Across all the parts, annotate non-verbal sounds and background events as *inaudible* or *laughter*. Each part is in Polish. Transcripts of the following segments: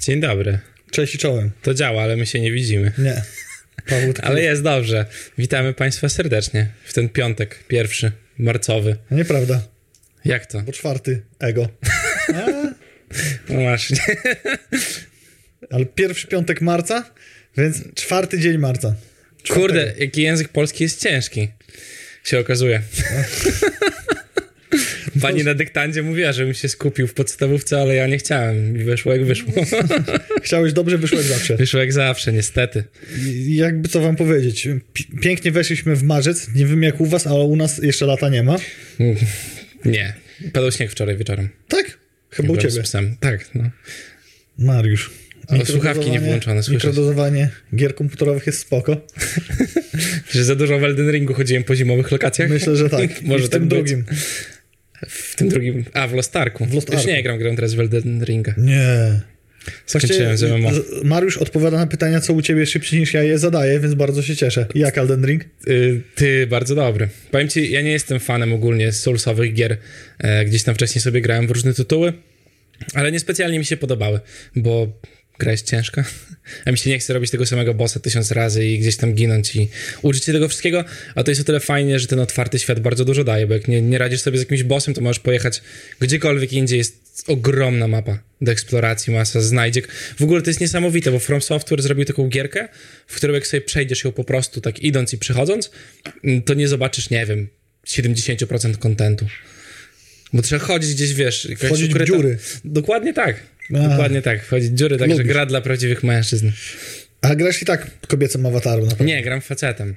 Dzień dobry. Cześć i czołem. To działa, ale my się nie widzimy. Nie. Taki... *laughs* Ale jest dobrze. Witamy Państwa serdecznie w ten piątek, pierwszy, marcowy. Nieprawda, Jak to? bo czwarty ego. *laughs* No właśnie. *laughs* ale pierwszy piątek marca, więc czwarty dzień marca. Czwartego. Kurde, jaki język polski jest ciężki. Się okazuje. Pani na dyktandzie mówiła, żebym się skupił w podstawówce, ale ja nie chciałem. I wyszło jak wyszło. *laughs* Chciałeś dobrze, wyszło jak zawsze. Wyszło jak zawsze, niestety. I Jakby co wam powiedzieć, pi- pięknie weszliśmy w marzec, nie wiem jak u was, ale u nas jeszcze lata nie ma. Nie. Padał śnieg wczoraj wieczorem. Tak? Chyba u Byłem ciebie. Z psem. Tak, no. Mariusz. O, słuchawki nie włączone. Mikrodozowanie gier komputerowych jest spoko. *laughs* Że za dużo w Elden Ringu chodziłem po zimowych lokacjach? Myślę, że tak. *laughs* Może I w tym tak być. drugim. W tym drugim. A, w Lost Arku. W Lost Już nie gram, gram teraz w Elden Ringa. Nie. Skończyłem z MMO. Mariusz odpowiada na pytania, co u ciebie szybciej niż ja je zadaję, więc bardzo się cieszę. Jak Elden Ring? Y, Ty, bardzo dobry. Powiem ci, ja nie jestem fanem ogólnie soulsowych gier. E, Gdzieś tam wcześniej sobie grałem w różne tytuły, ale niespecjalnie mi się podobały, bo gra jest ciężka, a mi się nie chce robić tego samego bossa tysiąc razy i gdzieś tam ginąć i uczyć się tego wszystkiego, a to jest o tyle fajnie, że ten otwarty świat bardzo dużo daje, bo jak nie, nie radzisz sobie z jakimś bossem, to możesz pojechać gdziekolwiek indziej, jest ogromna mapa do eksploracji, masa znajdziek. W ogóle to jest niesamowite, bo From Software zrobił taką gierkę, w którą jak sobie przejdziesz ją po prostu tak idąc i przychodząc, to nie zobaczysz, nie wiem, 70% kontentu. Bo trzeba chodzić gdzieś, wiesz... jakaś Wchodzić w dziury. Dokładnie tak. A. Dokładnie tak. Wchodzić w dziury, także gra dla prawdziwych mężczyzn. A grasz i tak kobiecym awatarem na pewno. Nie, gram facetem.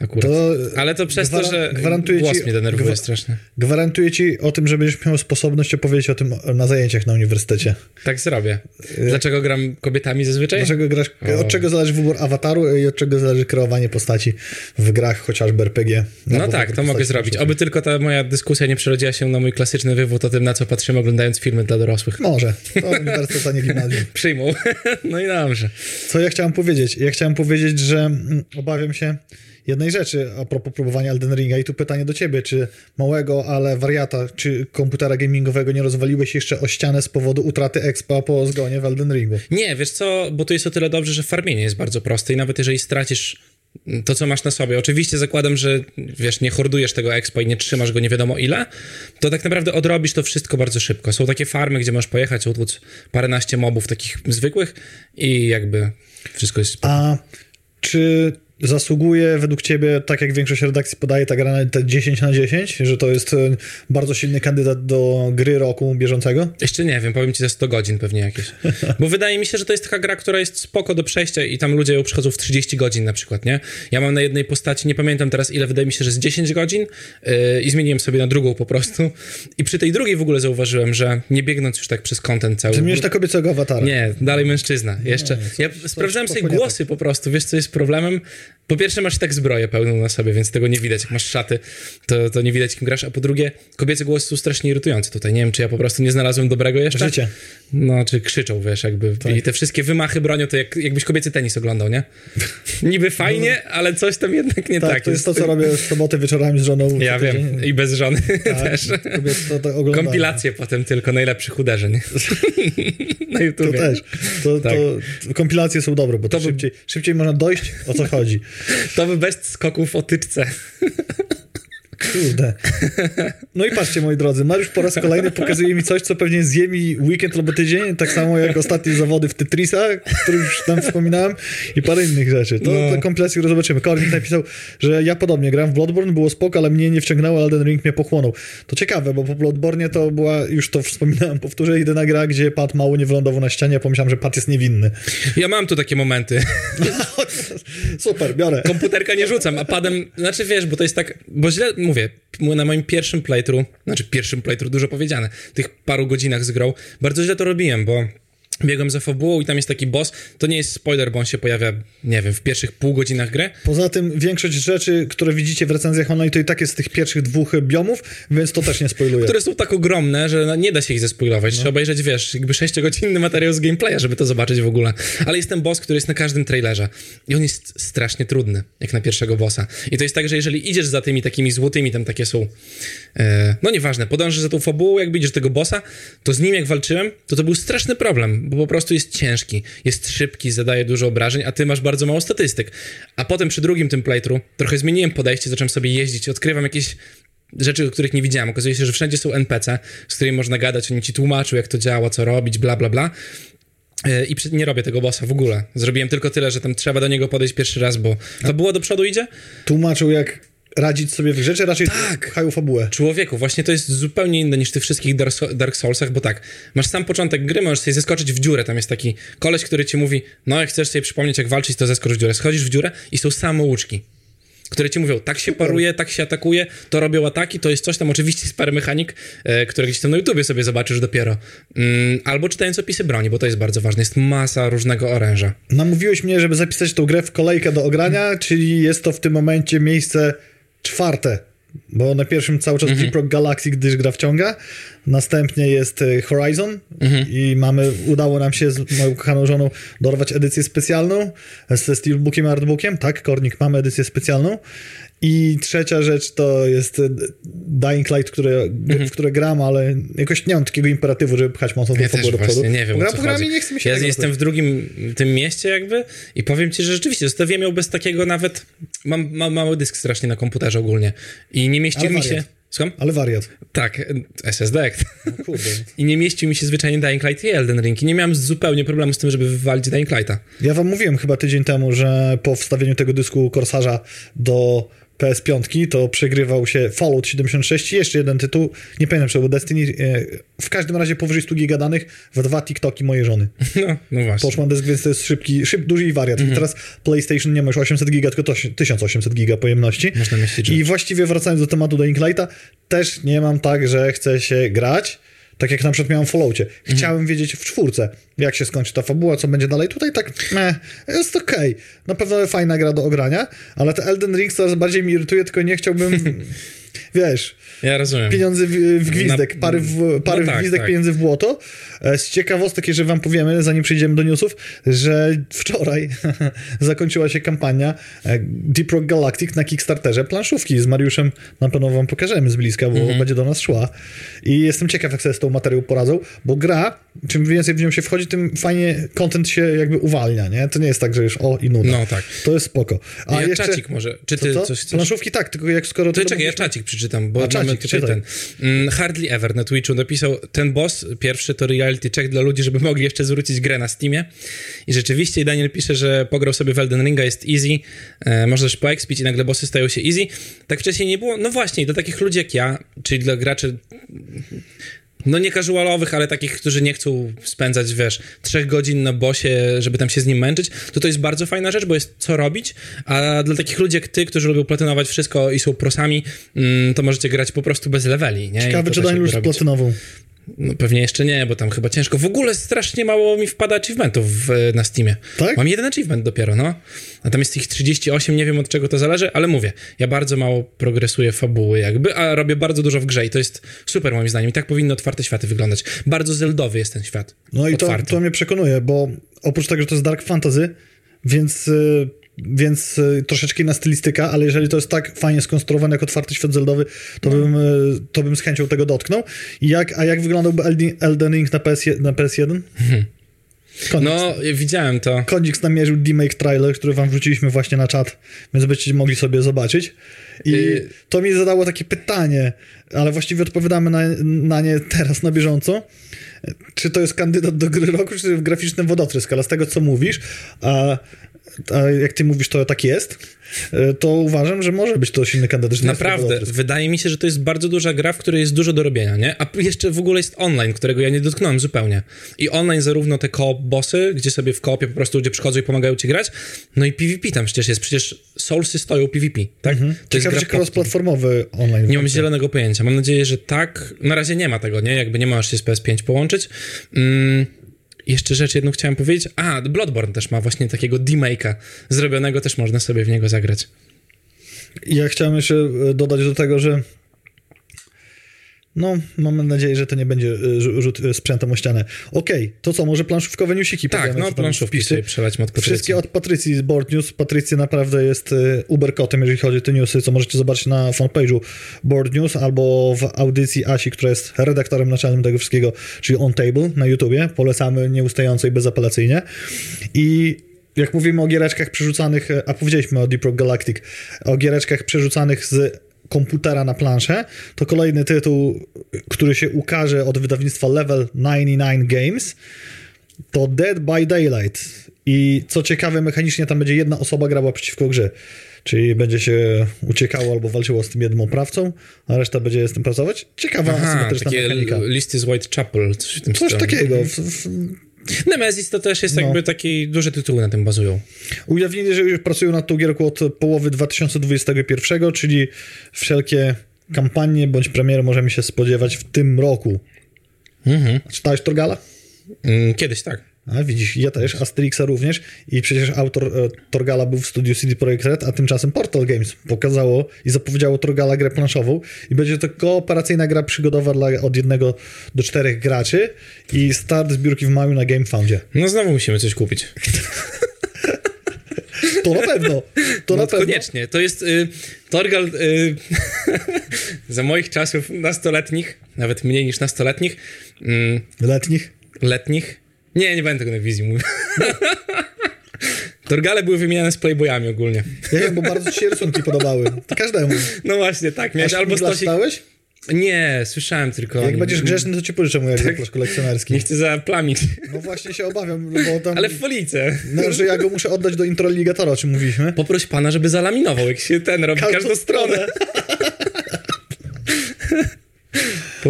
Akurat. To Ale to przez to, że gwarantuję głos ci- mnie denerwuje gwa- strasznie. Gwarantuję ci o tym, że będziesz miał sposobność opowiedzieć o tym na zajęciach na uniwersytecie. Tak zrobię. Dlaczego gram kobietami zazwyczaj? Dlaczego grasz, O. od czego zależy wybór awataru i od czego zależy kreowanie postaci w grach, chociażby RPG. No tak, to mogę zrobić. Oby tylko ta moja dyskusja nie przerodziła się na mój klasyczny wywód o tym, na co patrzymy oglądając filmy dla dorosłych. Może. *laughs* To uniwersytet, nie gimnazjum. Przyjmą. *laughs* No i dobrze. Co ja chciałem powiedzieć? Ja chciałem powiedzieć, że mm, obawiam się jednej rzeczy a propos próbowania Elden Ringa i tu pytanie do ciebie, czy małego, ale wariata, czy komputera gamingowego nie rozwaliłeś jeszcze o ścianę z powodu utraty expa po zgonie w Elden Ringu? Nie, wiesz co, bo to jest o tyle dobrze, że farmienie jest bardzo proste i nawet jeżeli stracisz to, co masz na sobie, oczywiście zakładam, że wiesz, nie hordujesz tego expa i nie trzymasz go nie wiadomo ile, to tak naprawdę odrobisz to wszystko bardzo szybko. Są takie farmy, gdzie możesz pojechać, utłuc paręnaście mobów takich zwykłych i jakby wszystko jest... A czy zasługuje według ciebie, tak jak większość redakcji podaje, ta gra na te 10 na 10, że to jest e, bardzo silny kandydat do gry roku bieżącego? Jeszcze nie wiem, powiem ci za 100 godzin pewnie jakieś. Bo *laughs* wydaje mi się, że to jest taka gra, która jest spoko do przejścia i tam ludzie ją przychodzą w 30 godzin na przykład, nie? Ja mam na jednej postaci, nie pamiętam teraz ile, wydaje mi się, że z 10 godzin yy, i zmieniłem sobie na drugą po prostu. I przy tej drugiej w ogóle zauważyłem, że nie biegnąc już tak przez content cały... Ty miałeś na kobiecego awatara. Nie, dalej mężczyzna. Jeszcze. coś- ja coś sprawdzałem sobie głosy po prostu. Wiesz, co jest problemem? Po pierwsze, masz i tak zbroję pełną na sobie, więc tego nie widać. Jak masz szaty, to, to nie widać, kim grasz. A po drugie, kobiece głosy są strasznie irytujące tutaj. Nie wiem, czy ja po prostu nie znalazłem dobrego jeszcze. Życie. No, czy krzyczą, wiesz, jakby. I te wszystkie wymachy bronią, to jak, jakbyś kobiecy tenis oglądał, nie? Niby fajnie, ale coś tam jednak nie tak, Tak, to jest to, co robię w soboty wieczorami z żoną. Ja wiem. tydzień. I bez żony Tak, *laughs* też. to, to oglądają. Kompilacje potem tylko najlepszych uderzeń. *laughs* Na To YouTubie. też. To, Tak. to kompilacje są dobre, bo to, To szybciej, szybciej można dojść, o co chodzi. To by bez skoków o tyczce. *laughs* Kurde. No i patrzcie, moi drodzy, Mariusz po raz kolejny pokazuje mi coś, co pewnie zje mi weekend albo tydzień, tak samo jak ostatnie zawody w Tetrisa, o których już tam wspominałem i parę innych rzeczy. To, No. to kompilację zobaczymy. Kornik napisał, że ja podobnie grałem w Bloodborne, było spoko, ale mnie nie wciągnęło, Elden Ring mnie pochłonął. To ciekawe, bo po Bloodborne to była, już to wspominałem, powtórzę, jedyna gra, gdzie Pat mało nie wylądował na ścianie, a pomyślałem, że Pat jest niewinny. Ja mam tu takie momenty. *laughs* Super, biorę. Komputerka nie rzucam, a padem, znaczy wiesz, bo to jest tak, bo źle mówię, na moim pierwszym playthrough, znaczy pierwszym playthrough, dużo powiedziane, tych paru godzinach z grą, bardzo źle to robiłem, bo biegłem za fabułą i tam jest taki boss, to nie jest spoiler, bo on się pojawia, nie wiem, w pierwszych pół godzinach gry, Poza tym większość rzeczy, które widzicie w recenzjach online, to i tak jest z tych pierwszych dwóch biomów, więc to też nie spoiluję. które są tak ogromne, że no, nie da się ich zespoilować. No. Trzeba obejrzeć, wiesz, jakby sześciogodzinny materiał z gameplaya, żeby to zobaczyć w ogóle. Ale jest ten boss, który jest na każdym trailerze i on jest strasznie trudny, jak na pierwszego bossa. I to jest tak, że jeżeli idziesz za tymi takimi złotymi, tam takie są, e, no nieważne, podążysz za tą fabułą, jak idziesz do tego bossa, to z nim jak walczyłem, to to był straszny problem, bo po prostu jest ciężki, jest szybki, zadaje dużo obrażeń, a ty masz bardzo mało statystyk. A potem przy drugim tym playthrough trochę zmieniłem podejście, zacząłem sobie jeździć, odkrywam jakieś rzeczy, których nie widziałem. Okazuje się, że wszędzie są NPC, z którymi można gadać, oni ci tłumaczą, jak to działa, co robić, bla, bla, bla. E, I nie robię tego bossa w ogóle. Zrobiłem tylko tyle, że tam trzeba do niego podejść pierwszy raz, bo to było do przodu idzie. Tłumaczył, jak radzić sobie w rzeczy, raczej tak. pchają fabułę. Człowieku, właśnie to jest zupełnie inne niż w tych wszystkich Dark Soulsach, bo tak, masz sam początek gry, możesz sobie zeskoczyć w dziurę, tam jest taki koleś, który ci mówi, no jak chcesz sobie przypomnieć, jak walczyć, to zeskocz w dziurę. Schodzisz w dziurę i są samouczki które ci mówią, tak się paruje, tak się atakuje, to robią ataki, to jest coś tam, oczywiście jest parę mechanik, e, które gdzieś tam na YouTubie sobie zobaczysz dopiero. Mm, albo czytając opisy broni, bo to jest bardzo ważne. Jest masa różnego oręża. Namówiłeś mnie, żeby zapisać tą grę w kolejkę do ogrania, czyli jest to w tym momencie miejsce czwarte bo na pierwszym cały czas -hmm. Deep Galaxy, gdyż gra wciąga. Następnie jest e, Horizon -hmm. i mamy, udało nam się z moją kochaną żoną dorwać edycję specjalną ze Steelbookiem i Artbookiem. Tak, Kornik, mamy edycję specjalną. I trzecia rzecz to jest e, Dying Light, które, mhm. w które gram, ale jakoś nie mam takiego imperatywu, żeby pchać mocno ja do do przodu. nie wiem, i nie chcę mi się Ja jestem w drugim tym mieście jakby i powiem ci, że rzeczywiście zostawiłem ją bez takiego nawet... Mam, mam mały dysk strasznie na komputerze ogólnie i nie mieścił mi się... Słucham? Ale wariat. Tak, SSD. No, kurde. *laughs* I nie mieścił mi się zwyczajnie Dying Light i Elden Ring. I nie miałem zupełnie problemu z tym, żeby wywalić Dying Lighta. Ja wam mówiłem chyba tydzień temu, że po wstawieniu tego dysku Corsarza do PS5, to przegrywał się Fallout 76 i jeszcze jeden tytuł, nie pamiętam, czy był Destiny, e, w każdym razie powyżej 100 giga danych w dwa TikToki mojej żony. *laughs* No, no właśnie. Poszła dysk, więc to jest szybki, szyb, duży wariat. Mhm. I teraz PlayStation nie ma już 800 giga, tylko 1800 giga pojemności. Można I właściwie wracając do tematu do Inklite'a, też nie mam tak, że chcę się grać, tak jak na przykład miałem w Falloutie. Mhm. Chciałem mhm. wiedzieć w czwórce, jak się skończy ta fabuła, co będzie dalej. Tutaj tak, meh, jest okej. Okay. Na pewno fajna gra do ogrania, ale te Elden Ring coraz bardziej mi irytuje, tylko nie chciałbym, *laughs* wiesz... Ja rozumiem. Pieniądze w, w gwizdek, Na, pary w, pary no tak, w gwizdek, tak. pieniędzy w błoto. E, z ciekawostek, jeżeli wam powiemy, zanim przejdziemy do newsów, że wczoraj *laughs* zakończyła się kampania e, Deep Rock Galactic na Kickstarterze planszówki z Mariuszem. Na pewno wam pokażemy z bliska, bo mhm. będzie do nas szła. I jestem ciekaw, jak sobie z tą materią poradzą, bo gra, czym więcej w nią się wchodzi, tym fajnie content się jakby uwalnia, nie? To nie jest tak, że już o i nuda. No tak. To jest spoko. A ja jeszcze... czacik może. Czy ty co, co? coś chcesz? Planszówki tak, tylko jak skoro... To czekaj, ja czacik przeczytam, bo mamy tutaj ten... Mm, Hardly Ever na Twitchu napisał, ten boss pierwszy to reality check dla ludzi, żeby mogli jeszcze zwrócić grę na Steamie. I rzeczywiście Daniel pisze, że pograł sobie w Elden Ringa, jest easy, e, możesz poekspić i nagle bossy stają się easy. Tak wcześniej nie było. No właśnie, do takich ludzi jak ja, czyli dla graczy no nie casualowych, ale takich, którzy nie chcą spędzać, wiesz, trzech godzin na bosie, żeby tam się z nim męczyć, to to jest bardzo fajna rzecz, bo jest co robić, a dla takich ludzi jak ty, którzy lubią platynować wszystko i są prosami, mm, to możecie grać po prostu bez leveli, nie? Ciekawe, czy Daniel już platynową. No pewnie jeszcze nie, bo tam chyba ciężko. W ogóle strasznie mało mi wpada achievementów w, na Steamie. Tak? Mam jeden achievement dopiero, no. A tam jest ich 38, nie wiem od czego to zależy, ale mówię, ja bardzo mało progresuję fabuły jakby, a robię bardzo dużo w grze i to jest super moim zdaniem. I tak powinny otwarte światy wyglądać. Bardzo zeldowy jest ten świat. No i to, to mnie przekonuje, bo oprócz tego, że to jest dark fantasy, więc... Yy więc y, troszeczkę inna stylistyka, ale jeżeli to jest tak fajnie skonstruowane jak otwarty świat zeldowy, to, no. bym, y, to bym z chęcią tego dotknął. Jak, a jak wyglądałby Elden Ring na, PS, na PS1? Hmm. no, widziałem to. Konix namierzył demake trailer, który wam wrzuciliśmy właśnie na czat, więc będziecie mogli sobie zobaczyć. I y to mi zadało takie pytanie, ale właściwie odpowiadamy na, na nie teraz na bieżąco. Czy to jest kandydat do gry roku, czy graficzny wodotrysk? Ale z tego, co mówisz, a a jak ty mówisz, to tak jest, e, to uważam, że może być to silny kandydat. Naprawdę, wydaje mi się, że to jest bardzo duża gra, w której jest dużo do robienia, nie? A jeszcze w ogóle jest online, którego ja nie dotknąłem zupełnie. I online zarówno te koop bossy, gdzie sobie w koopie po prostu ludzie przychodzą i pomagają ci grać, no i PvP tam przecież jest. Przecież Soulsy stoją PvP, tak? Mhm. To Ciekawe, jest cross-platformowy online. Nie mam zielonego pojęcia. Mam nadzieję, że tak. Na razie nie ma tego, nie? Jakby nie możesz się z PS5 połączyć. Mm jeszcze rzecz jedną chciałem powiedzieć. A, Bloodborne też ma właśnie takiego demake'a zrobionego, też można sobie w niego zagrać. Ja chciałem jeszcze e, dodać do tego, że No, mam nadzieję, że to nie będzie y, rzu- rzut y, sprzętem o ścianę. Okej, to co, może planszówkowe newsiki Tak, no planszówki sobie przelać od Patrycji. Wszystkie od Patrycji z Board News. Patrycja naprawdę jest y, uberkotem, jeżeli chodzi o te newsy, co możecie zobaczyć na fanpage'u Board News albo w audycji Asi, która jest redaktorem naczelnym tego wszystkiego, czyli On Table na YouTubie. Polecamy nieustająco i bezapelacyjnie. I jak mówimy o giereczkach przerzucanych, a powiedzieliśmy o Deep Rock Galactic, o giereczkach przerzucanych z komputera na planszę, to kolejny tytuł, który się ukaże od wydawnictwa Level 99 Games, to Dead by Daylight. I co ciekawe, mechanicznie tam będzie jedna osoba grała przeciwko grze. Czyli będzie się uciekało albo walczyło z tym jednym oprawcą, a reszta będzie z tym pracować. Ciekawa Aha, asymetryczna mechanika. listy z Whitechapel, coś w tym Coś takiego. W, w, Nemesis to też jest No. jakby taki, duże tytuły na tym bazują. Ujawnili, że już pracują nad tą gierką od połowy 2021, czyli wszelkie kampanie bądź premiery możemy się spodziewać w tym roku. Mhm. Czytałeś Torgala? Mm, Kiedyś tak. A widzisz, ja też, Asterixa również i przecież autor e, Torgala był w studiu CD Projekt Red, a tymczasem Portal Games pokazało i zapowiedziało Torgala grę planszową i będzie to kooperacyjna gra przygodowa dla od jednego do czterech graczy i start zbiórki w maju na GameFoundzie. No znowu musimy coś kupić. *laughs* To na pewno, to na no, pewno. koniecznie. To jest y, Torgal y, *laughs* za moich czasów nastoletnich, nawet mniej niż nastoletnich, mm, Letnich. letnich. Nie, nie będę tego na wizji mówił. *laughs* Torgale były wymieniane z Playboyami ogólnie. Ja wiem, bo bardzo ci się rysunki podobały. Każdemu. No właśnie, tak. Miałeś albo stosik... Nie, słyszałem tylko... Jak będziesz grzeczny, to ci pożyczę mój egzemplarz Nie kolekcjonerski. chcę zaplamić. No właśnie się obawiam, bo tam... Ale w folice. No, że ja go muszę oddać do introligatora, o czym mówiliśmy. Poproś pana, żeby zalaminował, jak się ten robi Każdą każdą, stronę. *laughs*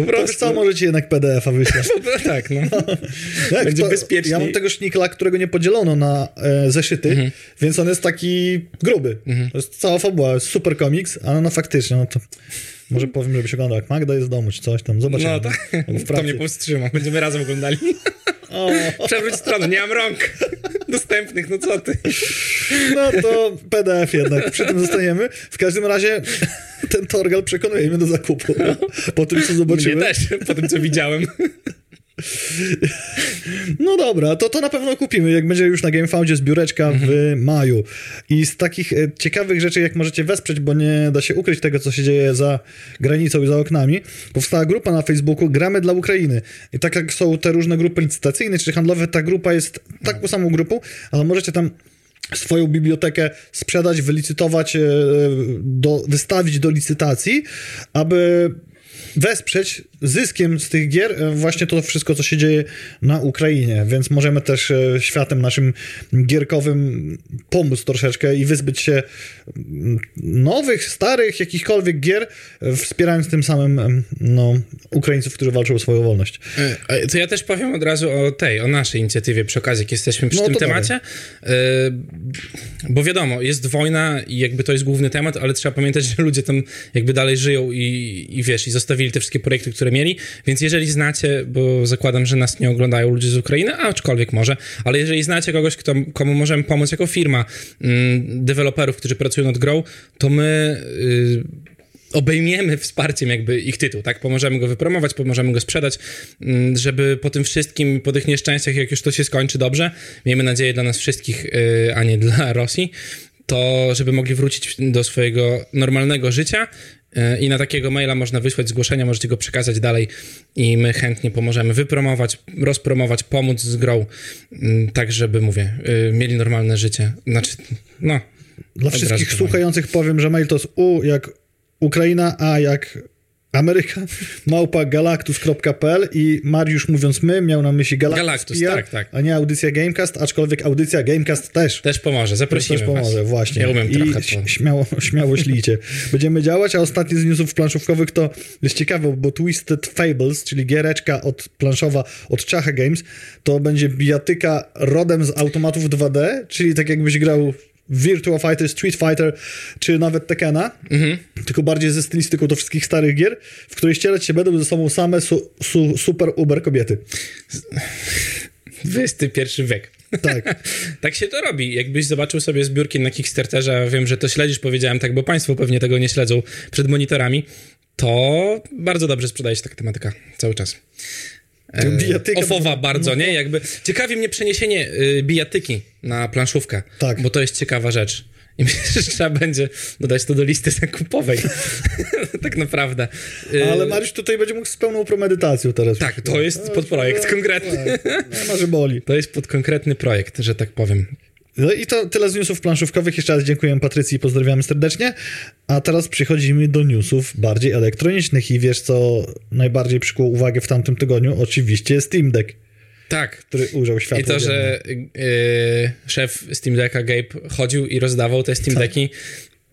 Po prostu. wiesz co, może ci jednak PDF-a wyślę. Po- *laughs* Tak, no. *laughs* Jak Będzie to, bezpieczniej. Ja mam tego sznikla, którego nie podzielono na e, zeszyty, Mhm. więc on jest taki gruby. To jest cała fabuła, super komiks, ale no faktycznie, no to może powiem, żebyś oglądał, jak Magda jest w domu, czy coś tam, zobaczymy. No tak, to mnie powstrzyma. Będziemy razem oglądali. Przewróć stronę, nie mam rąk *laughs* dostępnych, no co ty. no to PDF jednak, przy tym zostaniemy. W każdym razie ten Torgal przekonuje mnie do zakupu. Po tym, co Mnie zobaczymy. też, po tym co widziałem. No dobra, to to na pewno kupimy, jak będzie już na GameFoundzie zbióreczka w maju. I z takich e, ciekawych rzeczy, jak możecie wesprzeć, bo nie da się ukryć tego, co się dzieje za granicą i za oknami, powstała grupa na Facebooku Gramy dla Ukrainy. I tak jak są te różne grupy licytacyjne czy handlowe, ta grupa jest taką samą grupą, ale możecie tam swoją bibliotekę sprzedać, wylicytować, e, do, wystawić do licytacji, aby wesprzeć zyskiem z tych gier e, właśnie to wszystko, co się dzieje na Ukrainie, więc możemy też e, światem naszym gierkowym pomóc troszeczkę i wyzbyć się mm, nowych, starych, jakichkolwiek gier, e, wspierając tym samym no, Ukraińców, którzy walczą o swoją wolność. To ja też powiem od razu o tej, o naszej inicjatywie przy okazji, jak jesteśmy przy No tym temacie. Bo wiadomo, jest wojna i jakby to jest główny temat, ale trzeba pamiętać, że ludzie tam jakby dalej żyją i, i wiesz, i zostawili te wszystkie projekty, które mieli, więc jeżeli znacie, bo zakładam, że nas nie oglądają ludzie z Ukrainy, aczkolwiek może, ale jeżeli znacie kogoś, kto, komu możemy pomóc jako firma, mm, deweloperów, którzy pracują nad grą, to my... Y, obejmiemy wsparciem jakby ich tytuł, tak? Pomożemy go wypromować, pomożemy go sprzedać, mm, żeby po tym wszystkim, po tych nieszczęściach, jak już to się skończy dobrze, miejmy nadzieję dla nas wszystkich, yy, a nie dla Rosji, to żeby mogli wrócić do swojego normalnego życia yy, i na takiego maila można wysłać zgłoszenia, możecie go przekazać dalej i my chętnie pomożemy wypromować, rozpromować, pomóc z grą, yy, tak żeby, mówię, yy, mieli normalne życie. Znaczy, no... Dla wszystkich słuchających powiem, że mail to jest U jak Ukraina, A jak Ameryka, *laughs* małpa galactus.pl i Mariusz mówiąc my miał na myśli Galactus, Galactus, PR, tak, tak. a nie audycja Gamecast, aczkolwiek audycja Gamecast też. Też pomoże, zaprosimy też pomoże, was. właśnie. Ja umiem I trochę to. śmiało, *laughs* śmiało ślijcie. Będziemy działać, a ostatni z newsów planszówkowych to jest ciekawe, bo Twisted Fables, czyli giereczka od planszowa od Chacha Games, to będzie bijatyka rodem z automatów 2D, czyli tak jakbyś grał Virtua Fighter, Street Fighter, czy nawet Tekkena, Mhm. tylko bardziej ze stylistyką do wszystkich starych gier, w której ścierać się będą ze sobą same su, su, super uber kobiety. XXI wiek. Tak. *laughs* tak się to robi. Jakbyś zobaczył sobie zbiórki na Kickstarterze, wiem, że to śledzisz, powiedziałem tak, bo państwo pewnie tego nie śledzą przed monitorami, to bardzo dobrze sprzedaje się taka tematyka cały czas. E, Bijatyka- ofowa bardzo, no. nie? Jakby ciekawi mnie przeniesienie y, bijatyki na planszówkę, Tak. bo to jest ciekawa rzecz. I *laughs* myślę, że trzeba będzie dodać to do listy zakupowej. *laughs* tak naprawdę. Y, Ale Mariusz tutaj będzie mógł z pełną premedytacją teraz. Tak, to jest podprojekt konkretny. Tak, no, że boli. To jest pod konkretny projekt, że tak powiem. No i to tyle z newsów planszówkowych. Jeszcze raz dziękuję Patrycji i pozdrawiamy serdecznie. A teraz przechodzimy do newsów bardziej elektronicznych i wiesz, co najbardziej przykuło uwagę w tamtym tygodniu? Oczywiście Steam Deck, Tak. który ujrzał światło I to, że y, szef Steam Decka Gabe chodził i rozdawał te Steam Tak. Decki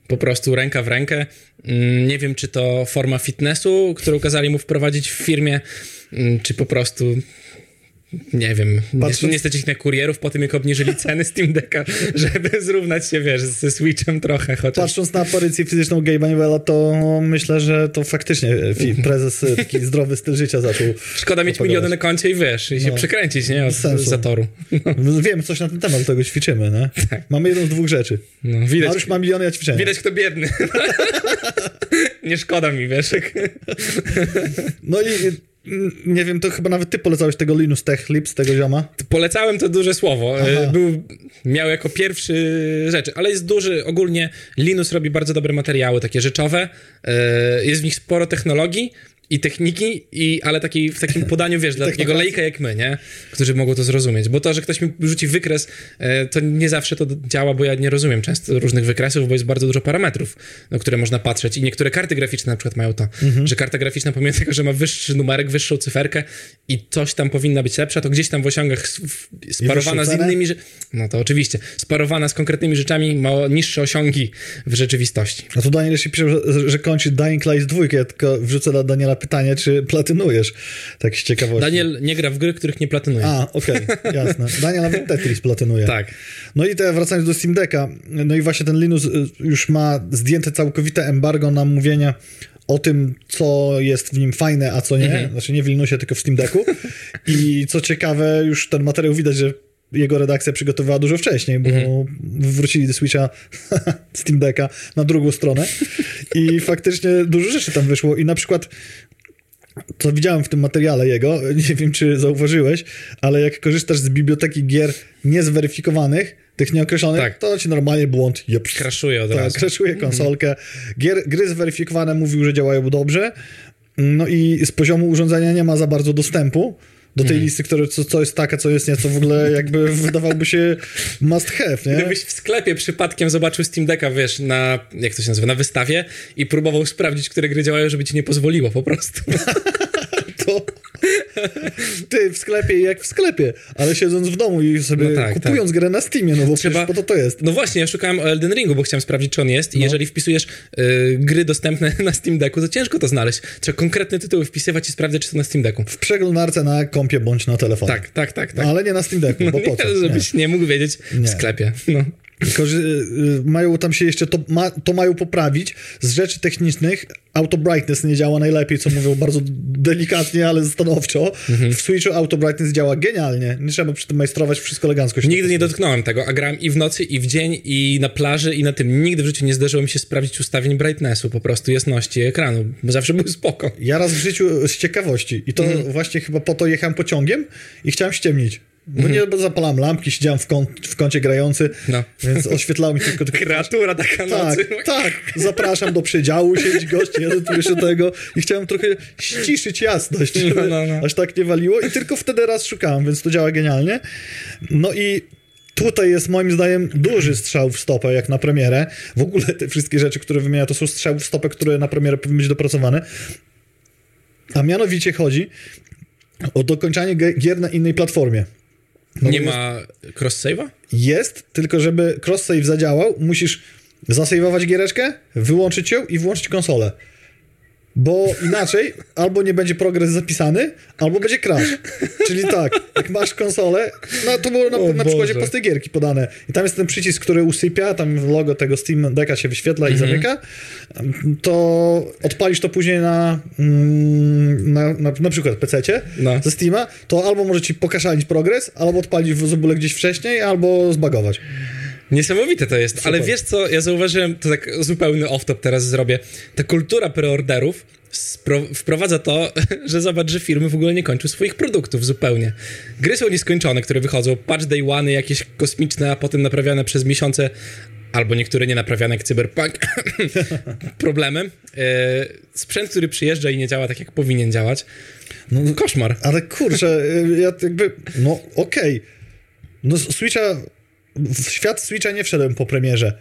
po prostu ręka w rękę. Mm, Nie wiem, czy to forma fitnessu, którą kazali mu wprowadzić w firmie, mm, czy po prostu nie wiem, Patrząc- nie, stać ich na kurierów po tym, jak obniżyli *laughs* ceny Steam Decka, żeby zrównać się, wiesz, ze Switchem trochę chociaż. Patrząc na aparycję fizyczną Gabe'a Newella, to myślę, że to faktycznie e, *laughs* prezes e, taki zdrowy styl życia zaczął. Szkoda mieć miliony na koncie i wiesz, i się No. przekręcić, nie, od sensu. zatoru. Wiem coś na ten temat, tego ćwiczymy, nie? *laughs* Mamy jedną z dwóch rzeczy. No, widać, Mariusz ma miliony, ja ćwiczenia. widać kto biedny. nie szkoda mi, wiesz. No i nie wiem, to chyba nawet ty polecałeś tego Linus Tech Lips, tego zioma. Polecałem to duże słowo. Aha. E, Był, miał jako pierwszy rzeczy, ale jest duży, ogólnie Linus robi bardzo dobre materiały, takie rzeczowe. E, Jest w nich sporo technologii i techniki, i, ale taki, w takim podaniu, wiesz, *laughs* dla takiego lejka jak my, nie? Którzy mogą to zrozumieć. Bo to, że ktoś mi rzuci wykres, e, to nie zawsze to działa, bo ja nie rozumiem często różnych wykresów, bo jest bardzo dużo parametrów, na które można patrzeć. I niektóre karty graficzne na przykład mają to, Mhm. że karta graficzna pomimo tego, że ma wyższy numerek, wyższą cyferkę i coś tam powinna być lepsza, to gdzieś tam w osiągach sparowana z innymi, no to oczywiście, sparowana z konkretnymi rzeczami ma niższe osiągi w rzeczywistości. A tu Daniel jeszcze pisze, że, że kończy Dying Light 2, ja tylko wrzucę dla Daniela pytanie, czy platynujesz? Tak z ciekawości. Daniel nie gra w gry, których nie platynuje. A, okej, *laughs* jasne. Daniel nawet Tetris platynuje. Tak. No i te, wracając do Steam Decka, no i właśnie ten Linus y, już ma zdjęte całkowite embargo na mówienie o tym, co jest w nim fajne, a co nie. Mhm. Znaczy nie w Linusie, tylko w Steam Decku. I co ciekawe, już ten materiał widać, że jego redakcja przygotowała dużo wcześniej, bo Mhm. wrócili do Switcha *laughs* Steam Decka na drugą stronę i faktycznie dużo rzeczy tam wyszło i na przykład co widziałem w tym materiale jego, *laughs* nie wiem czy zauważyłeś, ale jak korzystasz z biblioteki gier niezweryfikowanych, tych nieokreślonych, Tak. to ci normalnie błąd jeps. Kraszuje od Tak, razu. crashuje konsolkę. Gier, gry zweryfikowane mówił, że działają dobrze. No i z poziomu urządzenia nie ma za bardzo dostępu do tej listy, które, co, co jest takie, co jest nie, co w ogóle jakby wydawałoby się must have, nie? Gdybyś w sklepie przypadkiem zobaczył Steam Decka, wiesz, na, jak to się nazywa, na wystawie i próbował sprawdzić, które gry działają, żeby ci nie pozwoliło po prostu. *laughs* to *laughs* ty w sklepie jak w sklepie, ale siedząc w domu i sobie No tak, kupując grę na Steamie, no bo Trzeba- po to to jest. No właśnie, ja szukałem o Elden Ringu, bo chciałem sprawdzić, czy on jest i No. jeżeli wpisujesz y, gry dostępne *laughs* na Steam Decku, to ciężko to znaleźć. Trzeba konkretne tytuły wpisywać i sprawdzać, czy to na Steam Decku. W przeglądarce na kompie bądź na telefonie. Tak, tak, tak, tak. No, ale nie na Steam Decku, bo po co? nie, żebyś nie. mógł wiedzieć Nie. w sklepie. No. Tylko, że y, mają tam się jeszcze, to, ma, to mają poprawić. Z rzeczy technicznych Auto Brightness nie działa najlepiej, co mówią bardzo delikatnie, ale stanowczo. Mhm. W Switchu Auto Brightness działa genialnie. Nie trzeba przy tym majstrować, wszystko elegancko się Nigdy nie dotknąłem tego, a grałem i w nocy, i w dzień, i na plaży, i na tym. Nigdy w życiu nie zdarzyło mi się sprawdzić ustawień brightnessu, po prostu jasności ekranu, zawsze był spoko. Ja raz w życiu z ciekawości i to Mhm. właśnie chyba po to jechałem pociągiem i chciałem ściemnić. Bo nie bo zapalałem lampki, siedziałem w, kąt, w kącie grający, No. więc oświetlało mi tylko... *laughs* Kreatura taka Tak, nocy. tak. Zapraszam do przedziału, siedzi gość, jeden tu jeszcze tego i chciałem trochę ściszyć jasność, No, no, no. aż tak nie waliło i tylko wtedy raz szukałem, więc to działa genialnie. No i tutaj jest moim zdaniem duży strzał w stopę, jak na premierę. W ogóle te wszystkie rzeczy, które wymienia, to są strzały w stopę, które na premierę powinny być dopracowane. A mianowicie chodzi o dokończanie gier na innej platformie. No Nie ma cross-save'a? jest, tylko żeby cross-save zadziałał, musisz zasejwować giereczkę, wyłączyć ją i włączyć konsolę. Bo inaczej albo nie będzie progres zapisany, albo będzie crash. Czyli tak, jak masz konsolę, no to było na, O na przykładzie prostej gierki podane. I tam jest ten przycisk, który usypia, tam logo tego Steam Decka się wyświetla i zamyka. To odpalisz to później na, mm, na, na, na przykład PC-cie No. ze Steama, to albo może ci pokaszalić progres, albo odpalić w ogóle gdzieś wcześniej, albo zbagować. Niesamowite to jest, Super. ale wiesz co, ja zauważyłem, to tak zupełny off-top teraz zrobię, ta kultura preorderów spro- wprowadza to, *laughs* że zobacz, że firmy w ogóle nie kończą swoich produktów zupełnie. Gry są nieskończone, które wychodzą, patch day one jakieś kosmiczne, a potem naprawiane przez miesiące, albo niektóre nie naprawiane jak Cyberpunk, *laughs* problemem. E, sprzęt, który przyjeżdża i nie działa tak, jak powinien działać. No, koszmar. Ale kurczę, y, ja jakby, no okej. No Switcha, w świat Switcha nie wszedłem po premierze.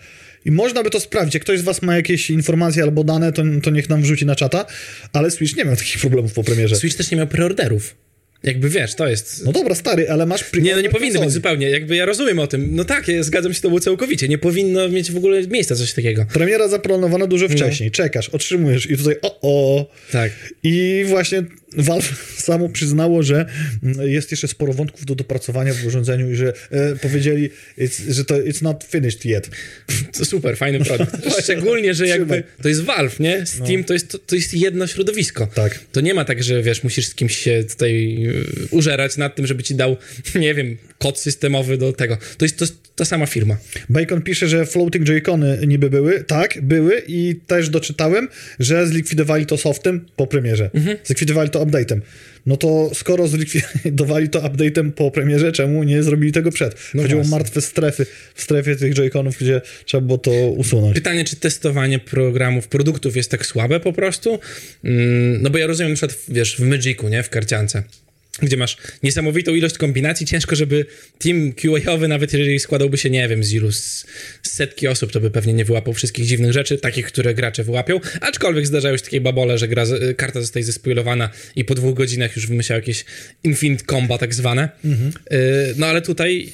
I można by to sprawdzić. Jak ktoś z was ma jakieś informacje albo dane, to, to niech nam wrzuci na czata, ale Switch nie miał takich problemów po premierze. Switch też nie miał preorderów. Jakby wiesz, to jest... No dobra, stary, ale masz Nie, no nie powinno być zupełnie. Jakby ja rozumiem o tym. No tak, ja zgadzam się z tobą całkowicie. Nie powinno mieć w ogóle miejsca coś takiego. Premiera zaplanowana dużo wcześniej. Czekasz, otrzymujesz i tutaj o, o. Tak. I właśnie Valve samo przyznało, że mm, jest jeszcze sporo wątków do dopracowania w urządzeniu i że e, powiedzieli, it's, że to it's not finished yet. To super, fajny produkt. *laughs* Szczególnie, że jakby to jest Valve, nie? Steam to, jest, to, to jest jedno środowisko. Tak. To nie ma tak, że wiesz, musisz z kimś się tutaj yy, użerać nad tym, żeby ci dał, *laughs* nie wiem, kod systemowy do tego. To jest to, ta sama firma. Bacon pisze, że floating Joy-Cony niby były. Tak, były i też doczytałem, że zlikwidowali to softem po premierze. Mhm. Zlikwidowali to update'em. No to skoro zlikwidowali to update'em po premierze, czemu nie zrobili tego przed? No Chodziło o martwe strefy w strefie tych Joy-Conów, gdzie trzeba było to usunąć. Pytanie, czy testowanie programów, produktów jest tak słabe po prostu? Mm, no bo ja rozumiem na przykład, wiesz, w Magicu, nie? W karciance. Gdzie masz niesamowitą ilość kombinacji, ciężko, żeby team QA-owy, nawet jeżeli składałby się, nie wiem, z ilu, z, setki osób, to by pewnie nie wyłapał wszystkich dziwnych rzeczy, takich, które gracze wyłapią, aczkolwiek zdarzają się takie babole, że gra, z- karta zostaje zespoilowana i po dwóch godzinach już wymyślał jakieś infinite comba tak zwane. Y, no ale tutaj,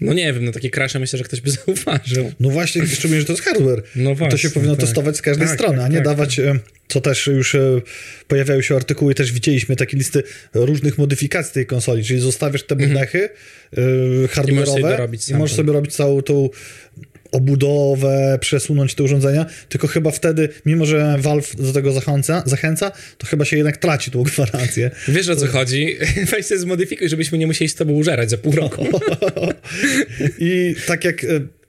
no nie wiem, no takie crashe myślę, że ktoś by *laughs* zauważył. No właśnie, szczególnie, że to jest hardware. No to właśnie, się powinno tak. testować z każdej Tak, strony, tak, a nie tak, dawać, e, co też już e, pojawiają się artykuły, też widzieliśmy takie listy różnych modyfikacji tej konsoli, czyli zostawiasz te blechy e, hardware'owe Mhm. możesz sobie dorobić i możesz sobie robić całą tą obudowę, przesunąć te urządzenia, tylko chyba wtedy, mimo że Valve do tego zachęca, zachęca to chyba się jednak traci tą gwarancję. Wiesz o co chodzi? *laughs* Weź się zmodyfikuj, żebyśmy nie musieli z tobą użerać za pół roku. *laughs* I tak jak e,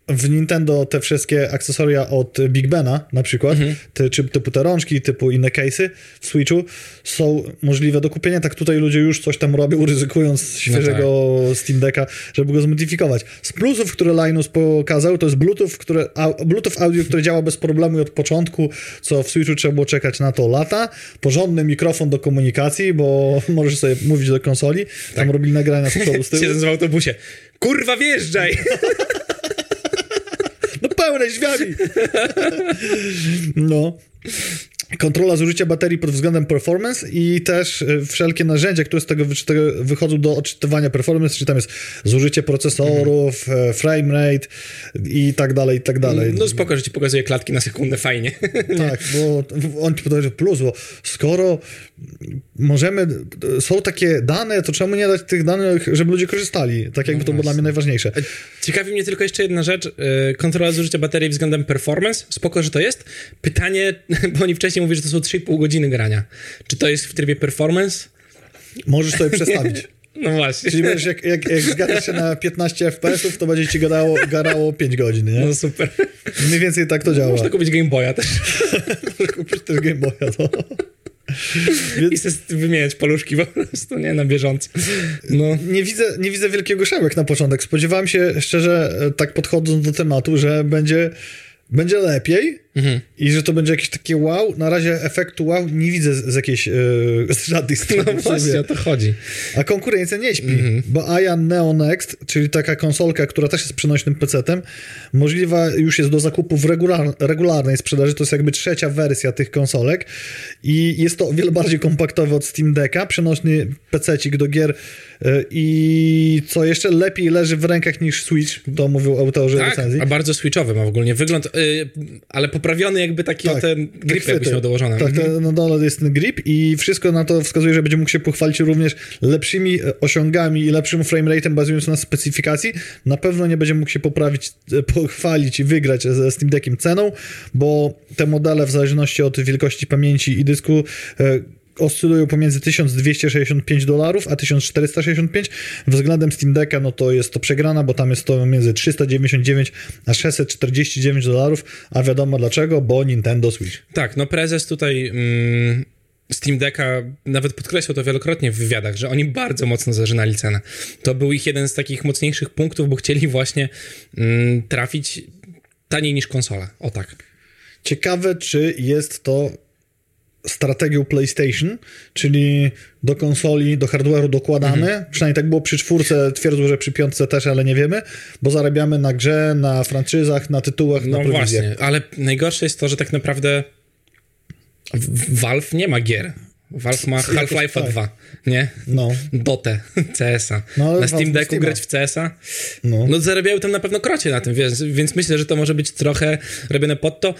w Nintendo te wszystkie akcesoria od Big Bena na przykład, te, czy typu te rączki, typu inne case'y w Switchu są możliwe do kupienia, tak tutaj ludzie już coś tam robią, ryzykując świeżego Steam Decka, żeby go zmodyfikować. Z plusów, które Linus pokazał, to jest Bluetooth, które, au, Bluetooth audio, które działa bez problemu i od początku, co w Switchu trzeba było czekać na to lata. Porządny mikrofon do komunikacji, bo *laughs* możesz sobie mówić do konsoli. Tam robili nagrania z przodu, z tyłu. *laughs* Siedząc w autobusie. Kurwa, wjeżdżaj! *laughs* Pełne drzwiami. No. Kontrola zużycia baterii pod względem performance i też e, wszelkie narzędzia, które z tego, wychodzą do odczytywania performance, czyli tam jest zużycie procesorów, e, frame rate i tak dalej, i tak dalej. No spoko, że ci pokazuje klatki na sekundę, fajnie. Tak, bo on ci podaje, że plus, bo skoro możemy, są takie dane, to czemu nie dać tych danych, żeby ludzie korzystali? Tak jakby to było dla mnie najważniejsze. Ciekawi mnie tylko jeszcze jedna rzecz. Yy, Kontrola zużycia baterii względem performance. Spoko, że to jest. Pytanie, *laughs* bo oni wcześniej mówili, że to są 3,5 godziny grania. Czy to jest w trybie performance? Możesz sobie przestawić. *laughs* No właśnie. Czyli będziesz, jak, jak, jak zgadzasz się na 15 FPS-ów, to będzie ci gadało, garało 5 godzin, nie? No super. Mniej więcej tak to działa. Można kupić Game Boya też. *laughs* Możesz kupić też Game Boya, *laughs* no. I sobie wymieniać paluszki po prostu, nie? Na bieżąco. No. Nie widzę, nie widzę wielkiego szałek na początek. Spodziewałem się szczerze, e, tak podchodząc do tematu, że będzie, będzie lepiej i że to będzie jakieś takie wow. Na razie efektu wow nie widzę z, z jakiejś, e, *laughs* z żadnej strony. No w sobie. właśnie, o to chodzi. A konkurencja nie śpi, Mhm. bo Aya Neo Next, czyli taka konsolka, która też jest przenośnym PC-tem, możliwa już jest do zakupu w regular, regularnej sprzedaży. To jest jakby trzecia wersja tych konsolek i jest to o wiele bardziej kompaktowy od Steam Decka, przenośny PC-cik do gier y, i co jeszcze lepiej leży w rękach niż Switch, to mówią autorzy Tak, recenzji. a bardzo switchowy ma w ogóle wygląd, yy, ale poprawiony jakby taki Tak, o ten grip jakbyś miał dołożony. Tak, Mhm. to, na dole jest ten grip i wszystko na to wskazuje, że będzie mógł się pochwalić również lepszymi e, osiągami i lepszym framerate'em bazując na specyfikacji. Na pewno nie będzie mógł się poprawić, e, pochwalić i wygrać ze Steam Deckiem ceną, bo te modele w zależności od wielkości pamięci i dysku e, oscylują pomiędzy 1265 dolarów a 1465. Względem Steam Decka, no to jest to przegrana, bo tam jest to między 399 a 649 dolarów, a wiadomo dlaczego, bo Nintendo Switch. Tak, no prezes tutaj mm, Steam Decka nawet podkreślał to wielokrotnie w wywiadach, że oni bardzo mocno zażynali cenę. To był ich jeden z takich mocniejszych punktów, bo chcieli właśnie mm, trafić taniej niż konsola. O tak. Ciekawe, czy jest to strategią PlayStation, czyli do konsoli, do hardware'u dokładamy. Mhm. Przynajmniej tak było przy czwórce, twierdzą, że przy piątce też, ale nie wiemy, bo zarabiamy na grze, na franczyzach, na tytułach, no na prowizjach. właśnie, ale najgorsze jest to, że tak naprawdę Valve nie ma gier. Valve ma Half-Life tak. 2, nie? No. Dotę, *laughs* CS-a. No, na Steam Decku grać w CS-a? No. no zarabiają tam na pewno krocie na tym, więc, więc myślę, że to może być trochę robione pod to.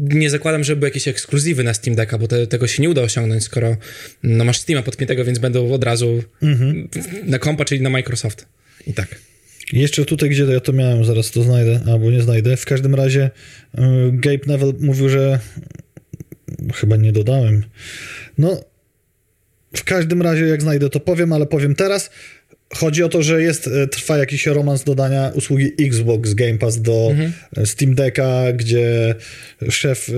Nie zakładam, żeby były jakieś ekskluzywy na Steam Decka, bo te, tego się nie uda osiągnąć, skoro no, masz Steama podpiętego, więc będą od razu mhm. na kompa, czyli na Microsoft. I tak. Jeszcze tutaj, gdzie ja to miałem, zaraz to znajdę, albo nie znajdę. W każdym razie yy, Gabe Neville mówił, że chyba nie dodałem. No, w każdym razie, jak znajdę, to powiem, ale powiem teraz. Chodzi o to, że jest, e, trwa jakiś romans dodania usługi Xbox Game Pass do mhm. E, Steam Decka, gdzie szef, e,